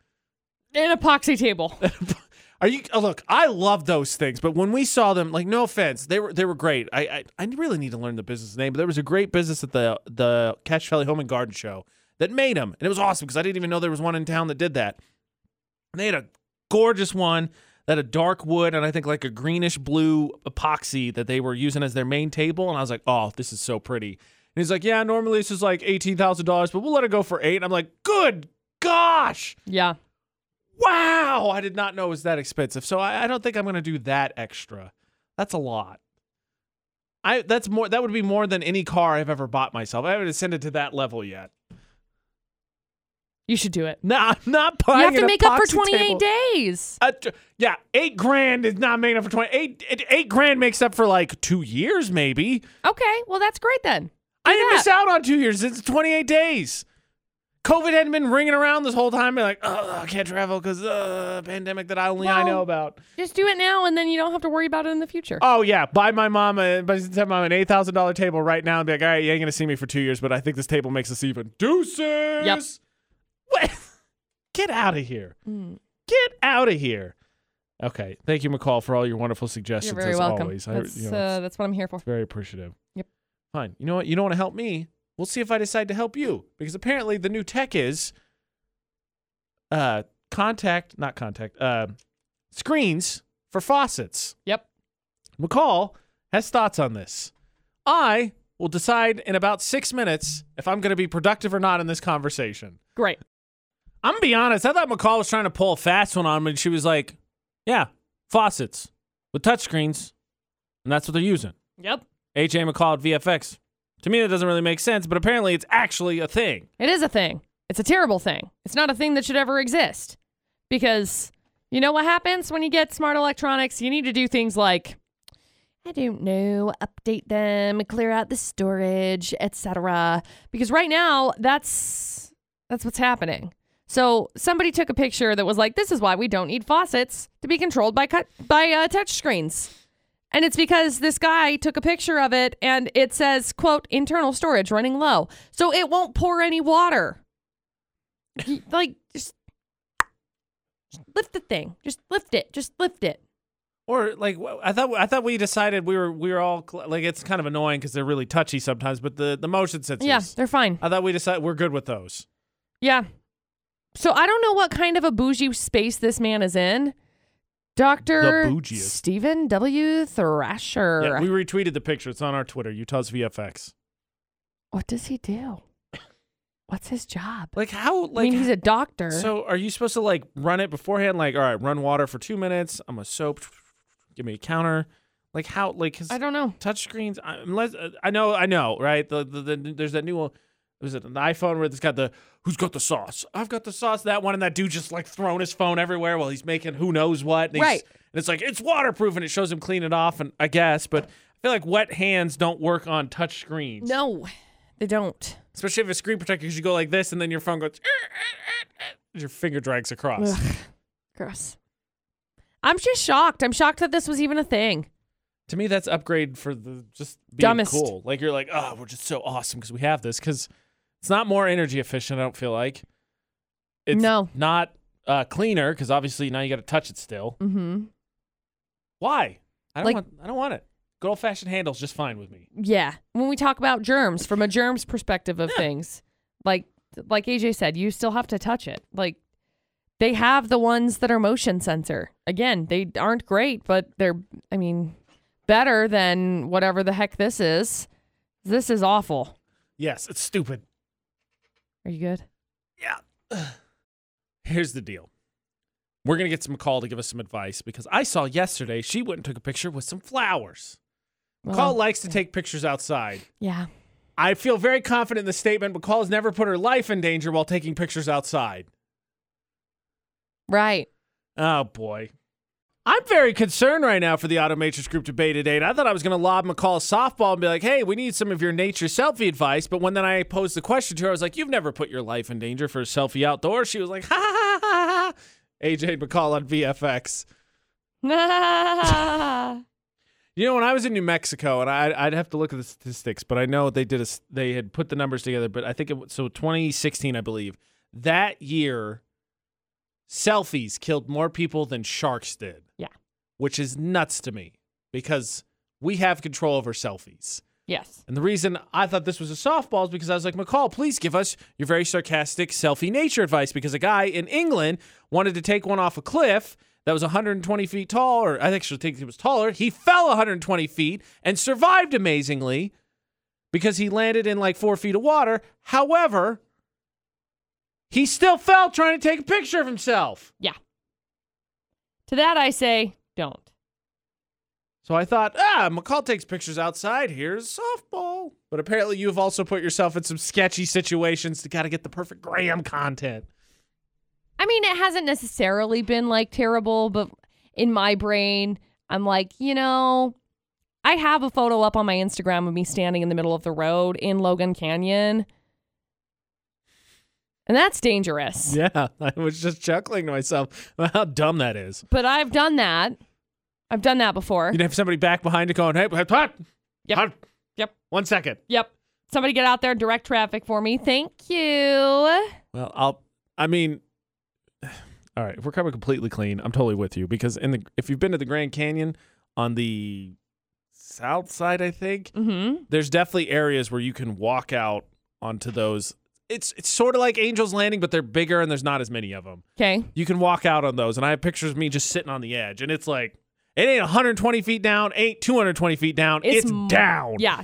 an epoxy table. Are you? Oh, look, I love those things, but when we saw them, like, no offense, they were they were great. I I, I really need to learn the business name, but there was a great business at the the Cache Valley Home and Garden Show that made them, and it was awesome because I didn't even know there was one in town that did that. And they had a gorgeous one that a dark wood and I think like a greenish blue epoxy that they were using as their main table, and I was like, oh, this is so pretty. And he's like, yeah, normally this is like eighteen thousand dollars, but we'll let it go for eight. And I'm like, good gosh. Yeah. Wow, I did not know it was that expensive. So I, I don't think I'm going to do that extra. That's a lot. I that's more that would be more than any car I've ever bought myself. I haven't ascended to that level yet. You should do it. No, I'm not buying You have to make up for 28 table. days. Uh, yeah, eight grand is not making up for twenty. eight grand makes up for like two years, maybe. Okay. Well, that's great then. I didn't miss out on two years. It's 28 days. COVID hadn't been ringing around this whole time. Be like, oh, I can't travel because uh, pandemic that I only I know Well- about. Just do it now, and then you don't have to worry about it in the future. Oh yeah, buy my mom a buy my mom an eight thousand dollar table right now and be like, all right, you ain't gonna see me for two years, but I think this table makes us even. Deuces. Yep. What? Get out of here. Mm. Get out of here. Okay, thank you, McCall, for all your wonderful suggestions. You're very as welcome. always, I- That's, you know, uh, that's what I'm here for. very appreciative. Yep. Fine. You know what? You don't want to help me. We'll see if I decide to help you because apparently the new tech is uh contact, not contact, uh screens for faucets. Yep. McCall has thoughts on this. I will decide in about six minutes if I'm going to be productive or not in this conversation. Great. I'm gonna be honest. I thought McCall was trying to pull a fast one on me, and she was like, "Yeah, faucets with touchscreens, and that's what they're using." Yep. McCall at VFX. To me, that doesn't really make sense, but apparently, it's actually a thing. It is a thing. It's a terrible thing. It's not a thing that should ever exist. Because you know what happens when you get smart electronics? You need to do things like I don't know, update them, clear out the storage, etc. Because right now, that's that's what's happening. So somebody took a picture that was like, "This is why we don't need faucets to be controlled by cut by uh, touch screens." And it's because this guy took a picture of it and it says, quote, internal storage running low. So it won't pour any water. Like, just, just lift the thing. Just lift it. Just lift it. Or like, I thought, I thought we decided we were, we were all like, it's kind of annoying because they're really touchy sometimes. But the the motion sensors, Yeah, they're fine. I thought we decided we're good with those. Yeah. So I don't know what kind of a bougie space this man is in. Dr. bougiest. Steven W. Thrasher. Yeah, we retweeted the picture. It's on our Twitter, Utah's VFX. what does he do? What's his job? Like how? Like I Like mean, he's a doctor. So are you supposed to like run it beforehand? Like, all right, run water for two minutes. I'm a soap. Give me a counter. Like how? Like 'cause I don't know. touch screens. I- Unless uh, I know, I know, right? The, the, the there's that new one. Was it an iPhone where it's got the who's got the sauce? I've got the sauce. That one and that dude just like throwing his phone everywhere while he's making who knows what. And Right. And it's like it's waterproof and it shows him clean it off. And I guess, but I feel like wet hands don't work on touch screens. No, they don't. Especially if it's screen protector, because you go like this and then your phone goes. Your finger drags across. Ugh, gross. I'm just shocked. I'm shocked that this was even a thing. To me, that's upgrade for the just being Dumbest. cool. Like you're like, oh, we're just so awesome because we have this. Because it's not more energy efficient. I don't feel like. It's No. not uh, cleaner because obviously now you got to touch it still. Mm-hmm. Why? I don't Like- want. I don't want it. Good old fashioned handles just fine with me. Yeah. When we talk about germs from a germs perspective of things, like like AJ said, you still have to touch it. Like they have the ones that are motion sensor. Again, they aren't great, but they're I mean, better than whatever the heck this is. This is awful. Yes, it's stupid. Are you good? Yeah. Here's the deal. We're gonna get some call to give us some advice because I saw yesterday she went and took a picture with some flowers. McCall Well, likes to take pictures outside. yeah. I feel very confident in the statement. McCall has never put her life in danger while taking pictures outside. Right. Oh boy. I'm very concerned right now for the Automatrix Group debate today. And I thought I was going to lob McCall a softball and be like, hey, we need some of your nature selfie advice. But when then I posed the question to her, I was like, you've never put your life in danger for a selfie outdoors. She was like, ha ha ha ha ha. AJ McCall on VFX. You know, when I was in New Mexico, and I, I'd have to look at the statistics, but I know they did a, they had put the numbers together. But I think it was so 2016, I believe that year, selfies killed more people than sharks did. Which is nuts to me because we have control over selfies. yes. And the reason I thought this was a softball is because I was like, McCall, please give us your very sarcastic selfie nature advice. Because a guy in England wanted to take one off a cliff that was 120 feet tall, or I actually think it was taller. He fell 120 feet and survived amazingly because he landed in like four feet of water. However, he still fell trying to take a picture of himself. Yeah. To that I say, don't. So I thought, ah, McCall takes pictures outside. Here's softball. But apparently, you've also put yourself in some sketchy situations to got to get the perfect 'gram content. I mean, it hasn't necessarily been like terrible, but in my brain, I'm like, you know, I have a photo up on my Instagram of me standing in the middle of the road in Logan Canyon. And that's dangerous. Yeah, I was just chuckling to myself about how dumb that is. But I've done that. I've done that before. You'd have somebody back behind you going, "Hey, what? Yep. Hot. Yep. One second. Yep. Somebody get out there, direct traffic for me. Thank you. Well, I'll. I mean, all right. If we're coming completely clean, I'm totally with you because in the if you've been to the Grand Canyon on the south side, I think Mm-hmm. there's definitely areas where you can walk out onto those. It's it's sort of like Angel's Landing, but they're bigger and there's not as many of them. Okay. You can walk out on those, and I have pictures of me just sitting on the edge, and it's like it ain't 120 feet down, ain't 220 feet down. It's, m- down. Yeah.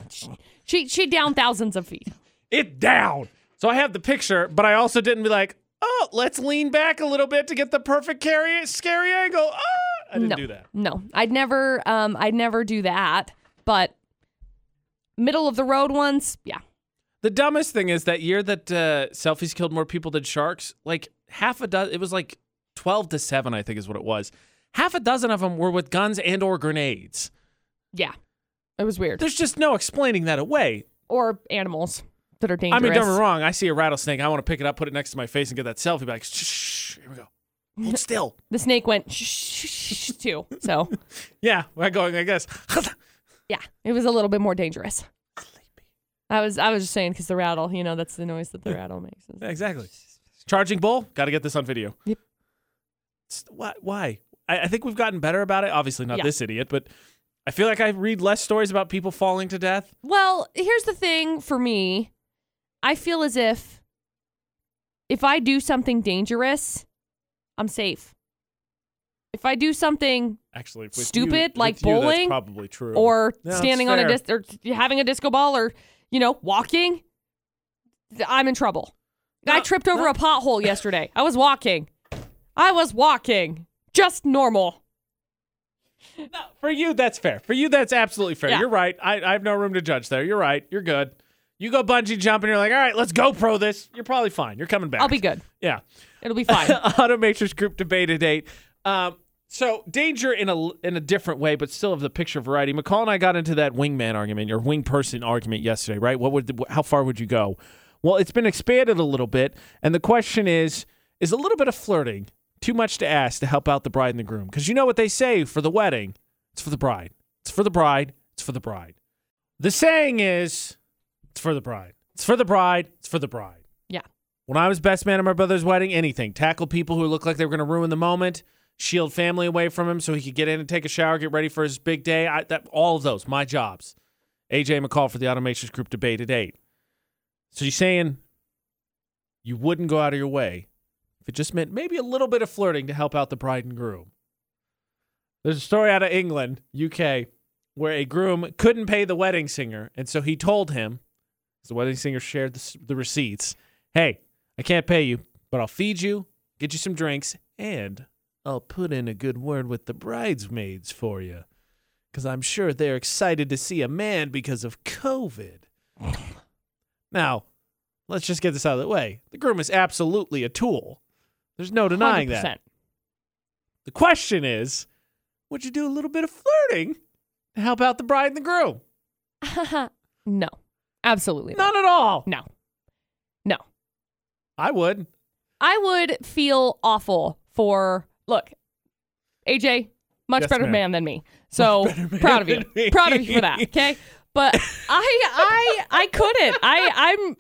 She she down thousands of feet. It's down. So I have the picture, but I also didn't be like, oh, let's lean back a little bit to get the perfect carry, scary angle. Ah! I didn't no, do that. No, I'd never. Um, I'd never do that. But middle of the road ones, yeah. The dumbest thing is that year that uh, selfies killed more people than sharks. Like half a dozen. It was like 12 to seven, I think, is what it was. Half a dozen of them were with guns and or grenades. Yeah. It was weird. There's just no explaining that away. Or animals that are dangerous. I mean, don't get me wrong. I see a rattlesnake. I want to pick it up, put it next to my face, and get that selfie. Shh, shh, here we go. Hold still. The snake went shh, shh, shh, too. So Yeah, we're going. I guess. yeah, it was a little bit more dangerous. I was I was just saying because the rattle, you know, that's the noise that the rattle makes. Exactly. Charging bull. Got to get this on video. Yep. Why? Why? I, I think we've gotten better about it. Obviously, not Yeah. this idiot, but I feel like I read less stories about people falling to death. Well, here's the thing for me. I feel as if if I do something dangerous, I'm safe. If I do something Actually, you- Stupid, like you, that's bowling, probably true. or No, standing on a disc or having a disco ball or you know walking, I'm in trouble. I tripped over no. a pothole yesterday. I was walking. I was walking. Just normal. No, for you, that's fair. For you, that's absolutely fair. Yeah. You're right. I, I have no room to judge there. You're right. You're good. You go bungee jumping. You're like, all right, let's go pro this. You're probably fine. You're coming back. I'll be good. Yeah. It'll be fine. Automatrix group debate at eight. Um, so danger in a in a different way, but still of the picture variety. McCall and I got into that wingman argument, your wing person argument yesterday, right? What would the, how far would you go? Well, it's been expanded a little bit, and the question is: Is a little bit of flirting too much to ask to help out the bride and the groom? Because you know what they say for the wedding, it's for the bride. It's for the bride. It's for the bride. The saying is, it's for the bride. It's for the bride. It's for the bride. yeah. When I was best man at my brother's wedding, anything. Tackle people who looked like they were going to ruin the moment, shield family away from him so he could get in and take a shower, get ready for his big day. I, that, all of those, my jobs. AJ McCall for the Automations Group debate at 8. So you're saying you wouldn't go out of your way if it just meant maybe a little bit of flirting to help out the bride and groom. There's a story out of England, UK, where a groom couldn't pay the wedding singer, and so he told him, the wedding singer shared the, the receipts, hey, I can't pay you, but I'll feed you, get you some drinks, and I'll put in a good word with the bridesmaids for you. Because I'm sure they're excited to see a man because of COVID. now, let's just get this out of the way. The groom is absolutely a tool. There's no denying that. The question is would you do a little bit of flirting to help out the bride and the groom? no. Absolutely not. Not at all. No. No. I would. I would feel awful for look, AJ, much Yes, better ma'am. man than me. So proud of you. Proud of you for that. Okay. But I I I couldn't. I I'm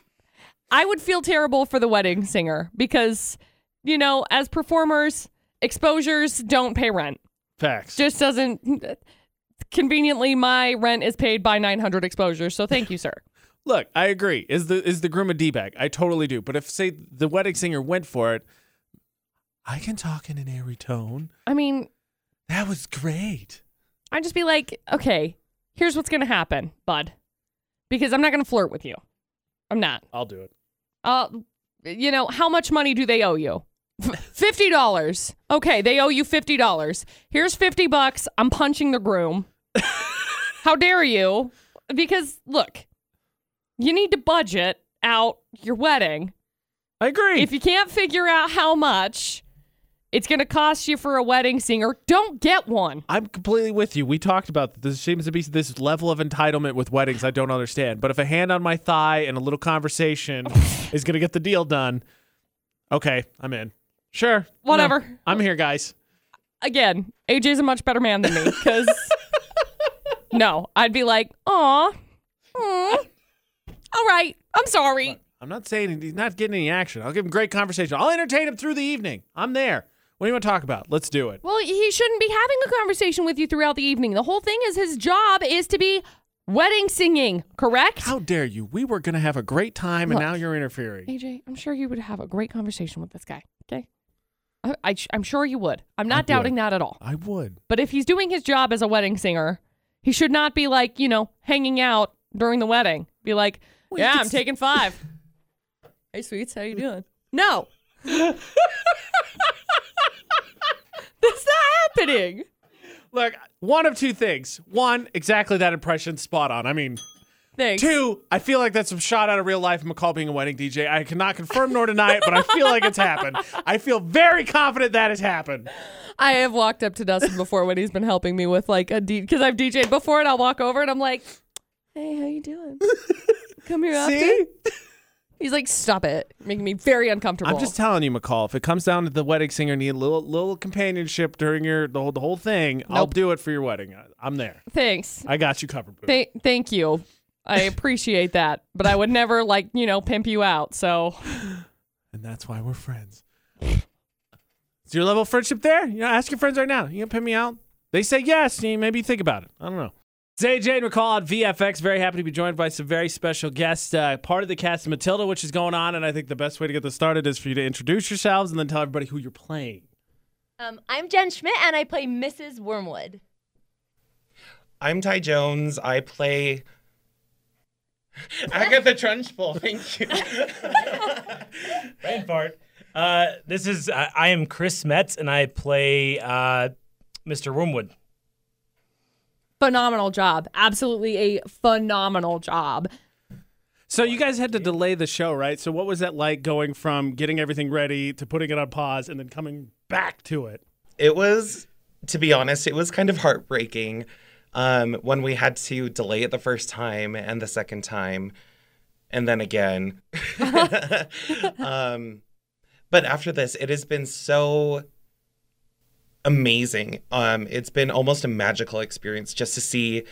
I would feel terrible for the wedding singer because, you know, as performers, exposures don't pay rent. Facts. Just doesn't conveniently my rent is paid by 900 exposures. So thank you, sir. Look, I agree. Is the is the groom a d bag? I totally do. But if say the wedding singer went for it, I can talk in an airy tone. I mean, That was great. I'd just be like, okay, here's what's going to happen, bud. Because I'm not going to flirt with you. I'm not. I'll do it. Uh, you know, how much money do they owe you? Fifty dollars. Okay, they owe you fifty dollars. Here's fifty bucks. I'm punching the groom. how dare you? Because look, you need to budget out your wedding. I agree. If you can't figure out how much it's going to cost you for a wedding singer, don't get one. I'm completely with you. We talked about this seems to be this level of entitlement with weddings I don't understand. But if a hand on my thigh and a little conversation is going to get the deal done, Okay, I'm in. Sure. No, Whatever. I'm here, guys. Again, AJ's a much better man than me because no, I'd be like, aw, aw, all right, I'm sorry. I'm not saying he's not getting any action. I'll give him great conversation. I'll entertain him through the evening. I'm there. What do you want to talk about? Let's do it. Well, he shouldn't be having a conversation with you throughout the evening. The whole thing is his job is to be wedding singing, correct? How dare you? We were going to have a great time, and Look. now you're interfering. AJ, I'm sure you would have a great conversation with this guy. Okay, I, I, am sure you would. I'm not would. doubting that at all. I would. But if he's doing his job as a wedding singer, he should not be like you know hanging out during the wedding. Be like, Well, yeah, I'm taking five. hey, sweets, how you doing? No, that's not happening. Look, one of two things. One, exactly that impression, spot on. I mean, Thanks. two, I feel like that's a shot out of real life McCall being a wedding DJ. I cannot confirm nor deny it, but I feel like it's happened. I feel very confident that has happened. I have walked up to Dustin before when he's been helping me with like a D because I've DJed before and I'll walk over and I'm like, Hey, how you doing? Come here. See? He's like, Stop it. Making me very uncomfortable. I'm just telling you, McCall. If it comes down to the wedding singer need a little little companionship during your the whole, the whole thing, I'll Nope. do it for your wedding. I- I'm there. Thanks. I got you covered. Boo. Th- thank you. I appreciate that. But I would never like, you know, pimp you out. So and that's why we're friends. Is your level of friendship there? You know, ask your friends right now. You gonna pin me out? They say yes. You maybe think about it. I don't know. It's AJ and McCall at VFX. Very happy to be joined by some very special guests. Uh, part of the cast of Matilda, which is going on, and I think the best way to get this started is for you to introduce yourselves and then tell everybody who you're playing. Um, I'm Jen Schmidt, and I play Mrs. Wormwood. I'm Ty Jones. I play Agatha Trunchbull. Thank you. Brain fart. Uh, this is I, I am Chris Metz, and I play uh, Mr. Wormwood. Phenomenal job. Absolutely a phenomenal job. So you guys had to delay the show, right? So what was that like going from getting everything ready to putting it on pause and then coming back to it? it was, to be honest, it was kind of heartbreaking um, when we had to delay it the first time and the second time, and then again. um, but after this, it has been so amazing. Um, it's been almost a magical experience just to see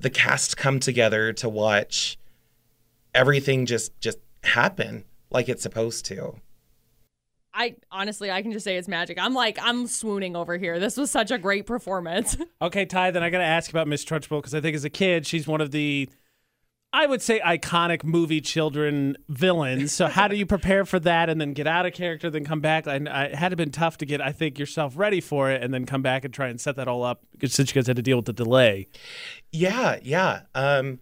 the cast come together to watch everything just just happen like it's supposed to. I honestly, I can just say it's magic. I'm like, I'm swooning over here. This was such a great performance. Okay, Ty, then I got to ask about Miss Trunchbull because I think as a kid, she's one of the, I would say, iconic movie children villains. So how do you prepare for that and then get out of character, then come back? I, I, it had to been tough to get, I think, yourself ready for it and then come back and try and set that all up since you guys had to deal with the delay. Yeah, yeah. Um,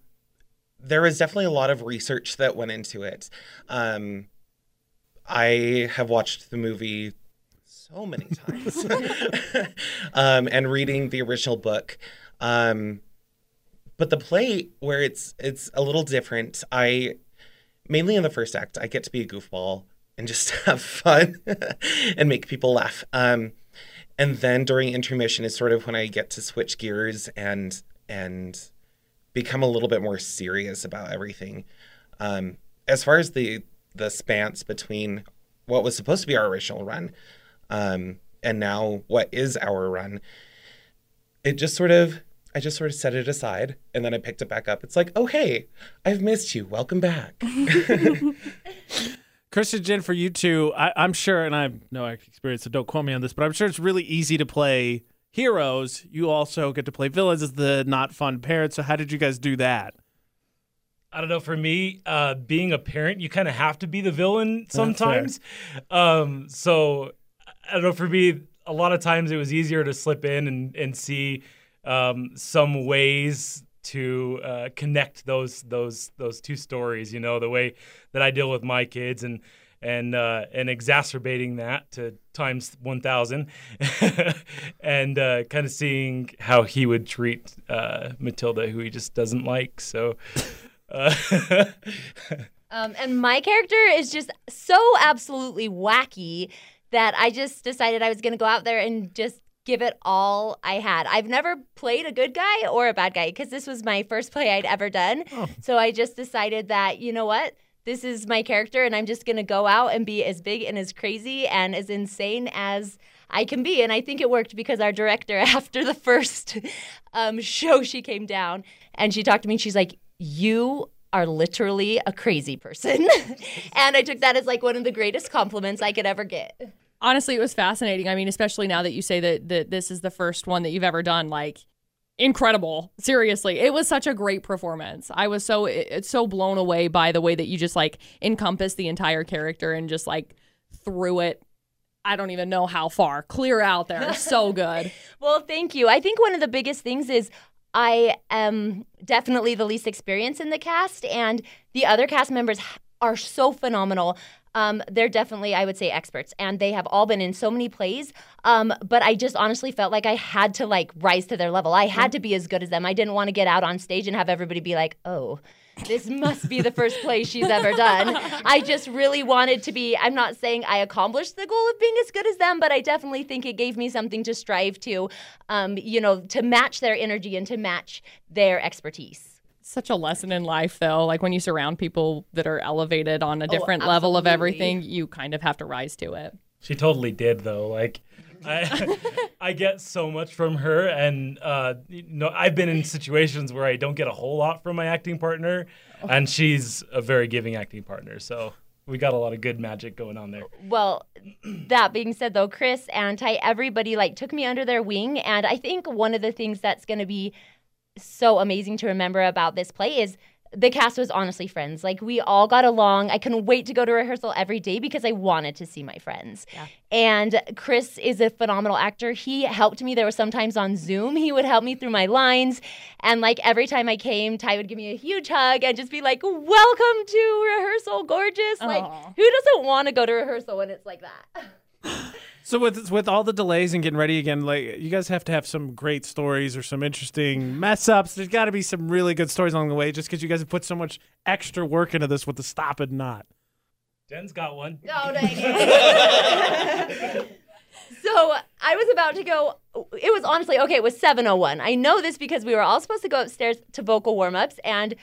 there was definitely a lot of research that went into it. Um, I have watched the movie so many times, um, and reading the original book. Um, but the play, where it's it's a little different. I mainly in the first act, I get to be a goofball and just have fun and make people laugh. Um, and then during intermission is sort of when I get to switch gears and and become a little bit more serious about everything. Um, as far as the the spans between what was supposed to be our original run um, and now what is our run, it just sort of I just sort of set it aside and then I picked it back up. It's like, oh hey, I've missed you. Welcome back. Kristen, Jen, for you two, I, I'm sure, and I have no experience, so don't quote me on this, but I'm sure it's really easy to play heroes. You also get to play villains as the not fun parent. So how did you guys do that? I don't know. For me, uh, being a parent, you kind of have to be the villain sometimes. Um, so I don't know. For me, a lot of times it was easier to slip in and and see um, some ways to uh, connect those those those two stories. You know, the way that I deal with my kids and and uh, and exacerbating that to times one thousand, and uh, kind of seeing how he would treat uh, Matilda, who he just doesn't like. So. Uh, Um, and my character is just so absolutely wacky that I just decided I was going to go out there and just give it all I had. I've never played a good guy or a bad guy because this was my first play I'd ever done. So I just decided that, you know what? this is my character, and I'm just gonna go out and be as big and as crazy and as insane as I can be. And I think it worked because our director, after the first um, show, she came down and she talked to me. And she's like, "You are literally a crazy person," and I took that as like one of the greatest compliments I could ever get. Honestly, it was fascinating. I mean, especially now that you say that, that this is the first one that you've ever done, like incredible. Seriously. It was such a great performance. I was so it's so blown away by the way that you just like encompassed the entire character and just like threw it I don't even know how far. Clear out there. So good. well, thank you. I think one of the biggest things is I am definitely the least experienced in the cast, and the other cast members are so phenomenal. Um, they're definitely, I would say, experts, and they have all been in so many plays. Um, but I just honestly felt like I had to like rise to their level. I had to be as good as them. I didn't want to get out on stage and have everybody be like, "Oh, this must be the first play she's ever done." I just really wanted to be. I'm not saying I accomplished the goal of being as good as them, but I definitely think it gave me something to strive to. Um, you know, to match their energy and to match their expertise such a lesson in life though. Like when you surround people that are elevated on a oh, different oh, level of everything you kind of have to rise to it. She totally did though. Like I, I get so much from her and uh, you know i've been in situations where i don't get a whole lot from my acting partner and she's a very giving acting partner so we got a lot of good magic going on there. Well, that being said though, Chris and Ty, everybody like took me under their wing and I think one of the things that's going to be so amazing to remember about this play is the cast was honestly friends. Like we all got along. I couldn't wait to go to rehearsal every day because I wanted to see my friends. Yeah. And Chris is a phenomenal actor. He helped me. There were sometimes on Zoom he would help me through my lines, and like every time I came, Ty would give me a huge hug and just be like, "Welcome to rehearsal, gorgeous." Aww. Like who doesn't want to go to rehearsal when it's like that? So with with all the delays and getting ready again, like you guys have to have some great stories or some interesting mess ups. There's got to be some really good stories along the way, just because you guys have put so much extra work into this with the stop and not. Jen's got one. Oh dang so I was about to go. It was honestly okay. It was seven oh one. I know this because we were all supposed to go upstairs to vocal warm ups and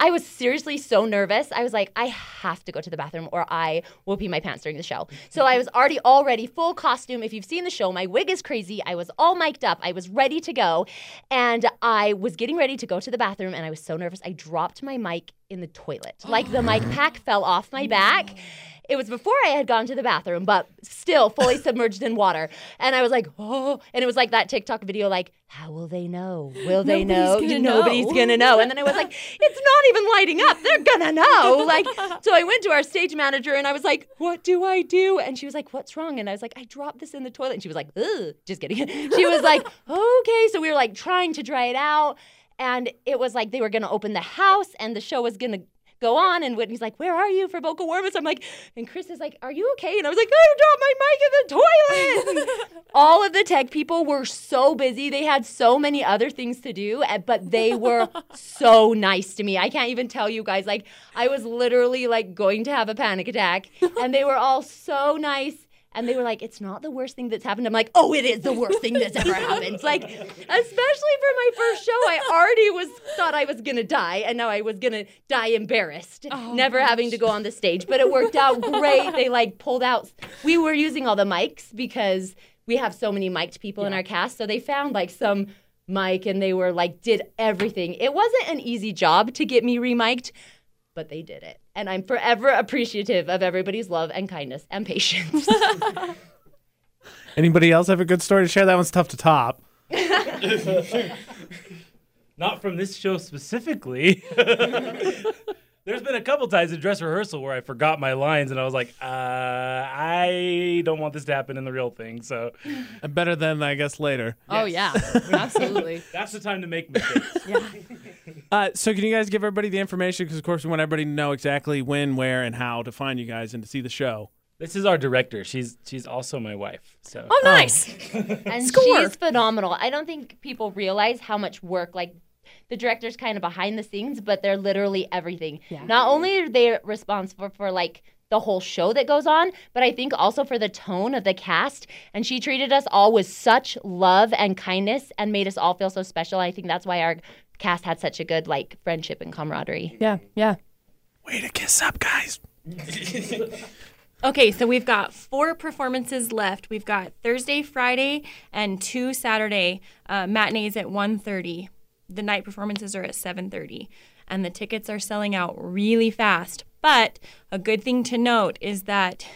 I was seriously so nervous. I was like, I have to go to the bathroom or I will pee my pants during the show. So I was already already full costume. If you've seen the show, my wig is crazy. I was all mic'd up. I was ready to go. And I was getting ready to go to the bathroom and I was so nervous. I dropped my mic in the toilet. Like the mic pack fell off my back. It was before I had gone to the bathroom, but still fully submerged in water. And I was like, oh, and it was like that TikTok video, like, how will they know? Will they Nobody's know? Gonna Nobody's know. gonna know. And then I was like, it's not even lighting up. They're gonna know. Like, so I went to our stage manager and I was like, what do I do? And she was like, what's wrong? And I was like, I dropped this in the toilet. And she was like, ugh, just kidding. She was like, okay. So we were like trying to dry it out. And it was like they were gonna open the house and the show was gonna go on. And Whitney's like, Where are you for vocal warm-ups? I'm like, and Chris is like, Are you okay? And I was like, I dropped my mic in the toilet. All of the tech people were so busy. They had so many other things to do, eh, but they were so nice to me. I can't even tell you guys. Like, I was literally like going to have a panic attack, and they were all so nice and they were like, "It's not the worst thing that's happened." I'm like, "Oh, it is the worst thing that's ever happened." Like, especially for my first show, I already was thought I was gonna die, and now I was gonna die embarrassed, oh, never gosh. having to go on the stage. But it worked out great. They like pulled out. We were using all the mics because we have so many mic'd people yeah. in our cast, so they found like some mic, and they were like, did everything. It wasn't an easy job to get me remiked but they did it. And I'm forever appreciative of everybody's love and kindness and patience. Anybody else have a good story to share? That one's tough to top. Not from this show specifically. There's been a couple times in dress rehearsal where I forgot my lines and I was like, uh, I don't want this to happen in the real thing. So better than I guess later. Oh yeah, absolutely. That's the time to make mistakes. yeah. Uh, so can you guys give everybody the information? Because of course we want everybody to know exactly when, where, and how to find you guys and to see the show. This is our director. She's she's also my wife. So oh, nice. and Score. she's phenomenal. I don't think people realize how much work like the director's kind of behind the scenes, but they're literally everything. Yeah. Not only are they responsible for like the whole show that goes on, but I think also for the tone of the cast. And she treated us all with such love and kindness and made us all feel so special. I think that's why our cast had such a good like friendship and camaraderie. Yeah, yeah. Way to kiss up, guys. Okay, so we've got four performances left. We've got Thursday, Friday, and two Saturday uh, matinees at 1.30. The night performances are at 7.30. And the tickets are selling out really fast. But a good thing to note is that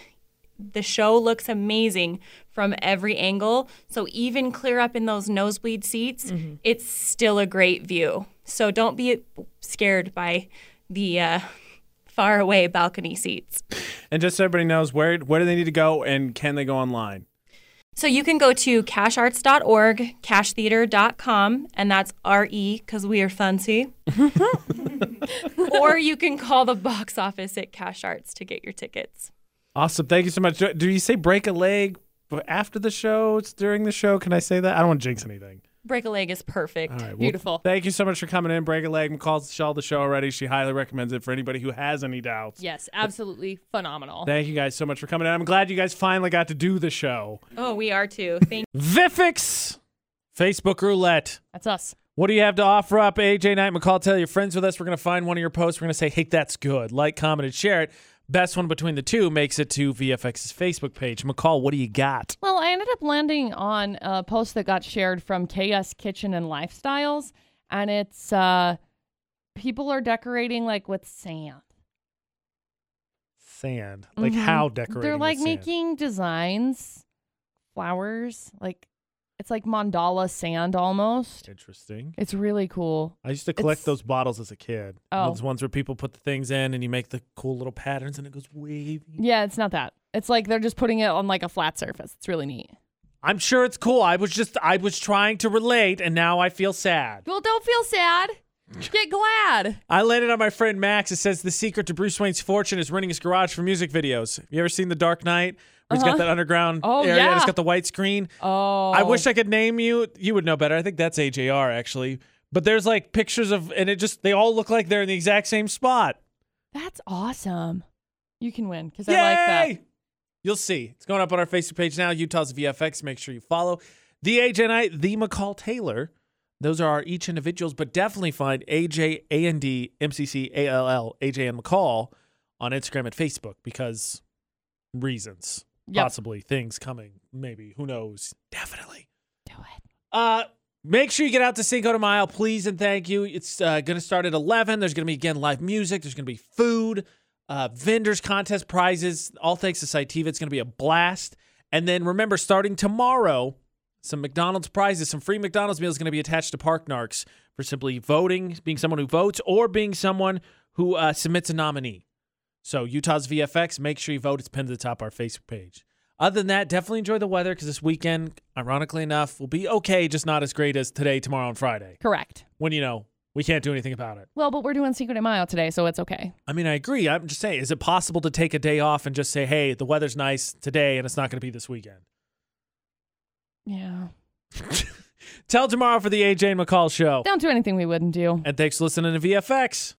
the show looks amazing from every angle. So even clear up in those nosebleed seats, it's still a great view. So don't be scared by the uh, far away balcony seats. And just so everybody knows, where where do they need to go and can they go online? So you can go to cachearts.org, cachetheatre.com, and that's R-E because we are fancy. or you can call the box office at Cache Arts to get your tickets. Awesome. Thank you so much. Do, do you say break a leg after the show? It's during the show. Can I say that? I don't want to jinx anything. Break a leg is perfect. All right. well, Beautiful. thank you so much for coming in. Break a leg. McCall's shell the show already. She highly recommends it for anybody who has any doubts. Yes, absolutely phenomenal. Thank you guys so much for coming in. I'm glad you guys finally got to do the show. Oh, we are too. Thank Vifix Facebook roulette. That's us. What do you have to offer up? AJ Knight McCall, tell your friends with us. We're going to find one of your posts. We're going to say, hey, that's good. Like, comment, and share it. Best one between the two makes it to VFX's Facebook page. McCall, what do you got? Well, I ended up landing on a post that got shared from KS Kitchen and Lifestyles, and it's uh, people are decorating like with sand. Sand. Like Mhm. how decorating? They're like making designs, flowers, like it's like mandala sand almost. Interesting. It's really cool. I used to collect It's- those bottles as a kid. Oh. Those ones where people put the things in and you make the cool little patterns and it goes wavy. Yeah, it's not that. It's like they're just putting it on like a flat surface. It's really neat. I'm sure it's cool. I was just I was trying to relate and now I feel sad. Well, don't feel sad. Get glad. I landed on my friend Max. It says the secret to Bruce Wayne's fortune is renting his garage for music videos. Have you ever seen The Dark Knight? Where he's got Uh-huh. that underground Oh, area and it's yeah. got the white screen. Oh, I wish I could name you. You would know better. I think that's AJR actually. But there's like pictures of and it just they all look like they're in the exact same spot. That's awesome. You can win because I like that. You'll see. It's going up on our Facebook page now, Utah's VFX. Make sure you follow the AJ Knight, the McCall Taylor. Those are our each individuals, but definitely find AJ A N D M C C A L L AJ and McCall on Instagram and Facebook because reasons, Yep. possibly things coming, maybe who knows, definitely. Do it. Uh, make sure you get out to Cinco de Mayo, please and thank you. It's uh, going to start at 11. There's going to be, again, live music. There's going to be food, uh, vendors, contest prizes, all thanks to Cytiva. It's going to be a blast. And then remember, starting tomorrow, some McDonald's prizes, some free McDonald's meals going to be attached to Park Narcs for simply voting, being someone who votes, or being someone who uh, submits a nominee. So Utah's VFX, make sure you vote. It's pinned to the top of our Facebook page. Other than that, definitely enjoy the weather because this weekend, ironically enough, will be okay, just not as great as today, tomorrow, and Friday. Correct. When you know we can't do anything about it. Well, but we're doing Cinco de Mayo today, so it's okay. I mean, I agree. I'm just saying, is it possible to take a day off and just say, "Hey, the weather's nice today, and it's not going to be this weekend"? Yeah. Tell tomorrow for the AJ and McCall show. Don't do anything we wouldn't do. And thanks for listening to VFX.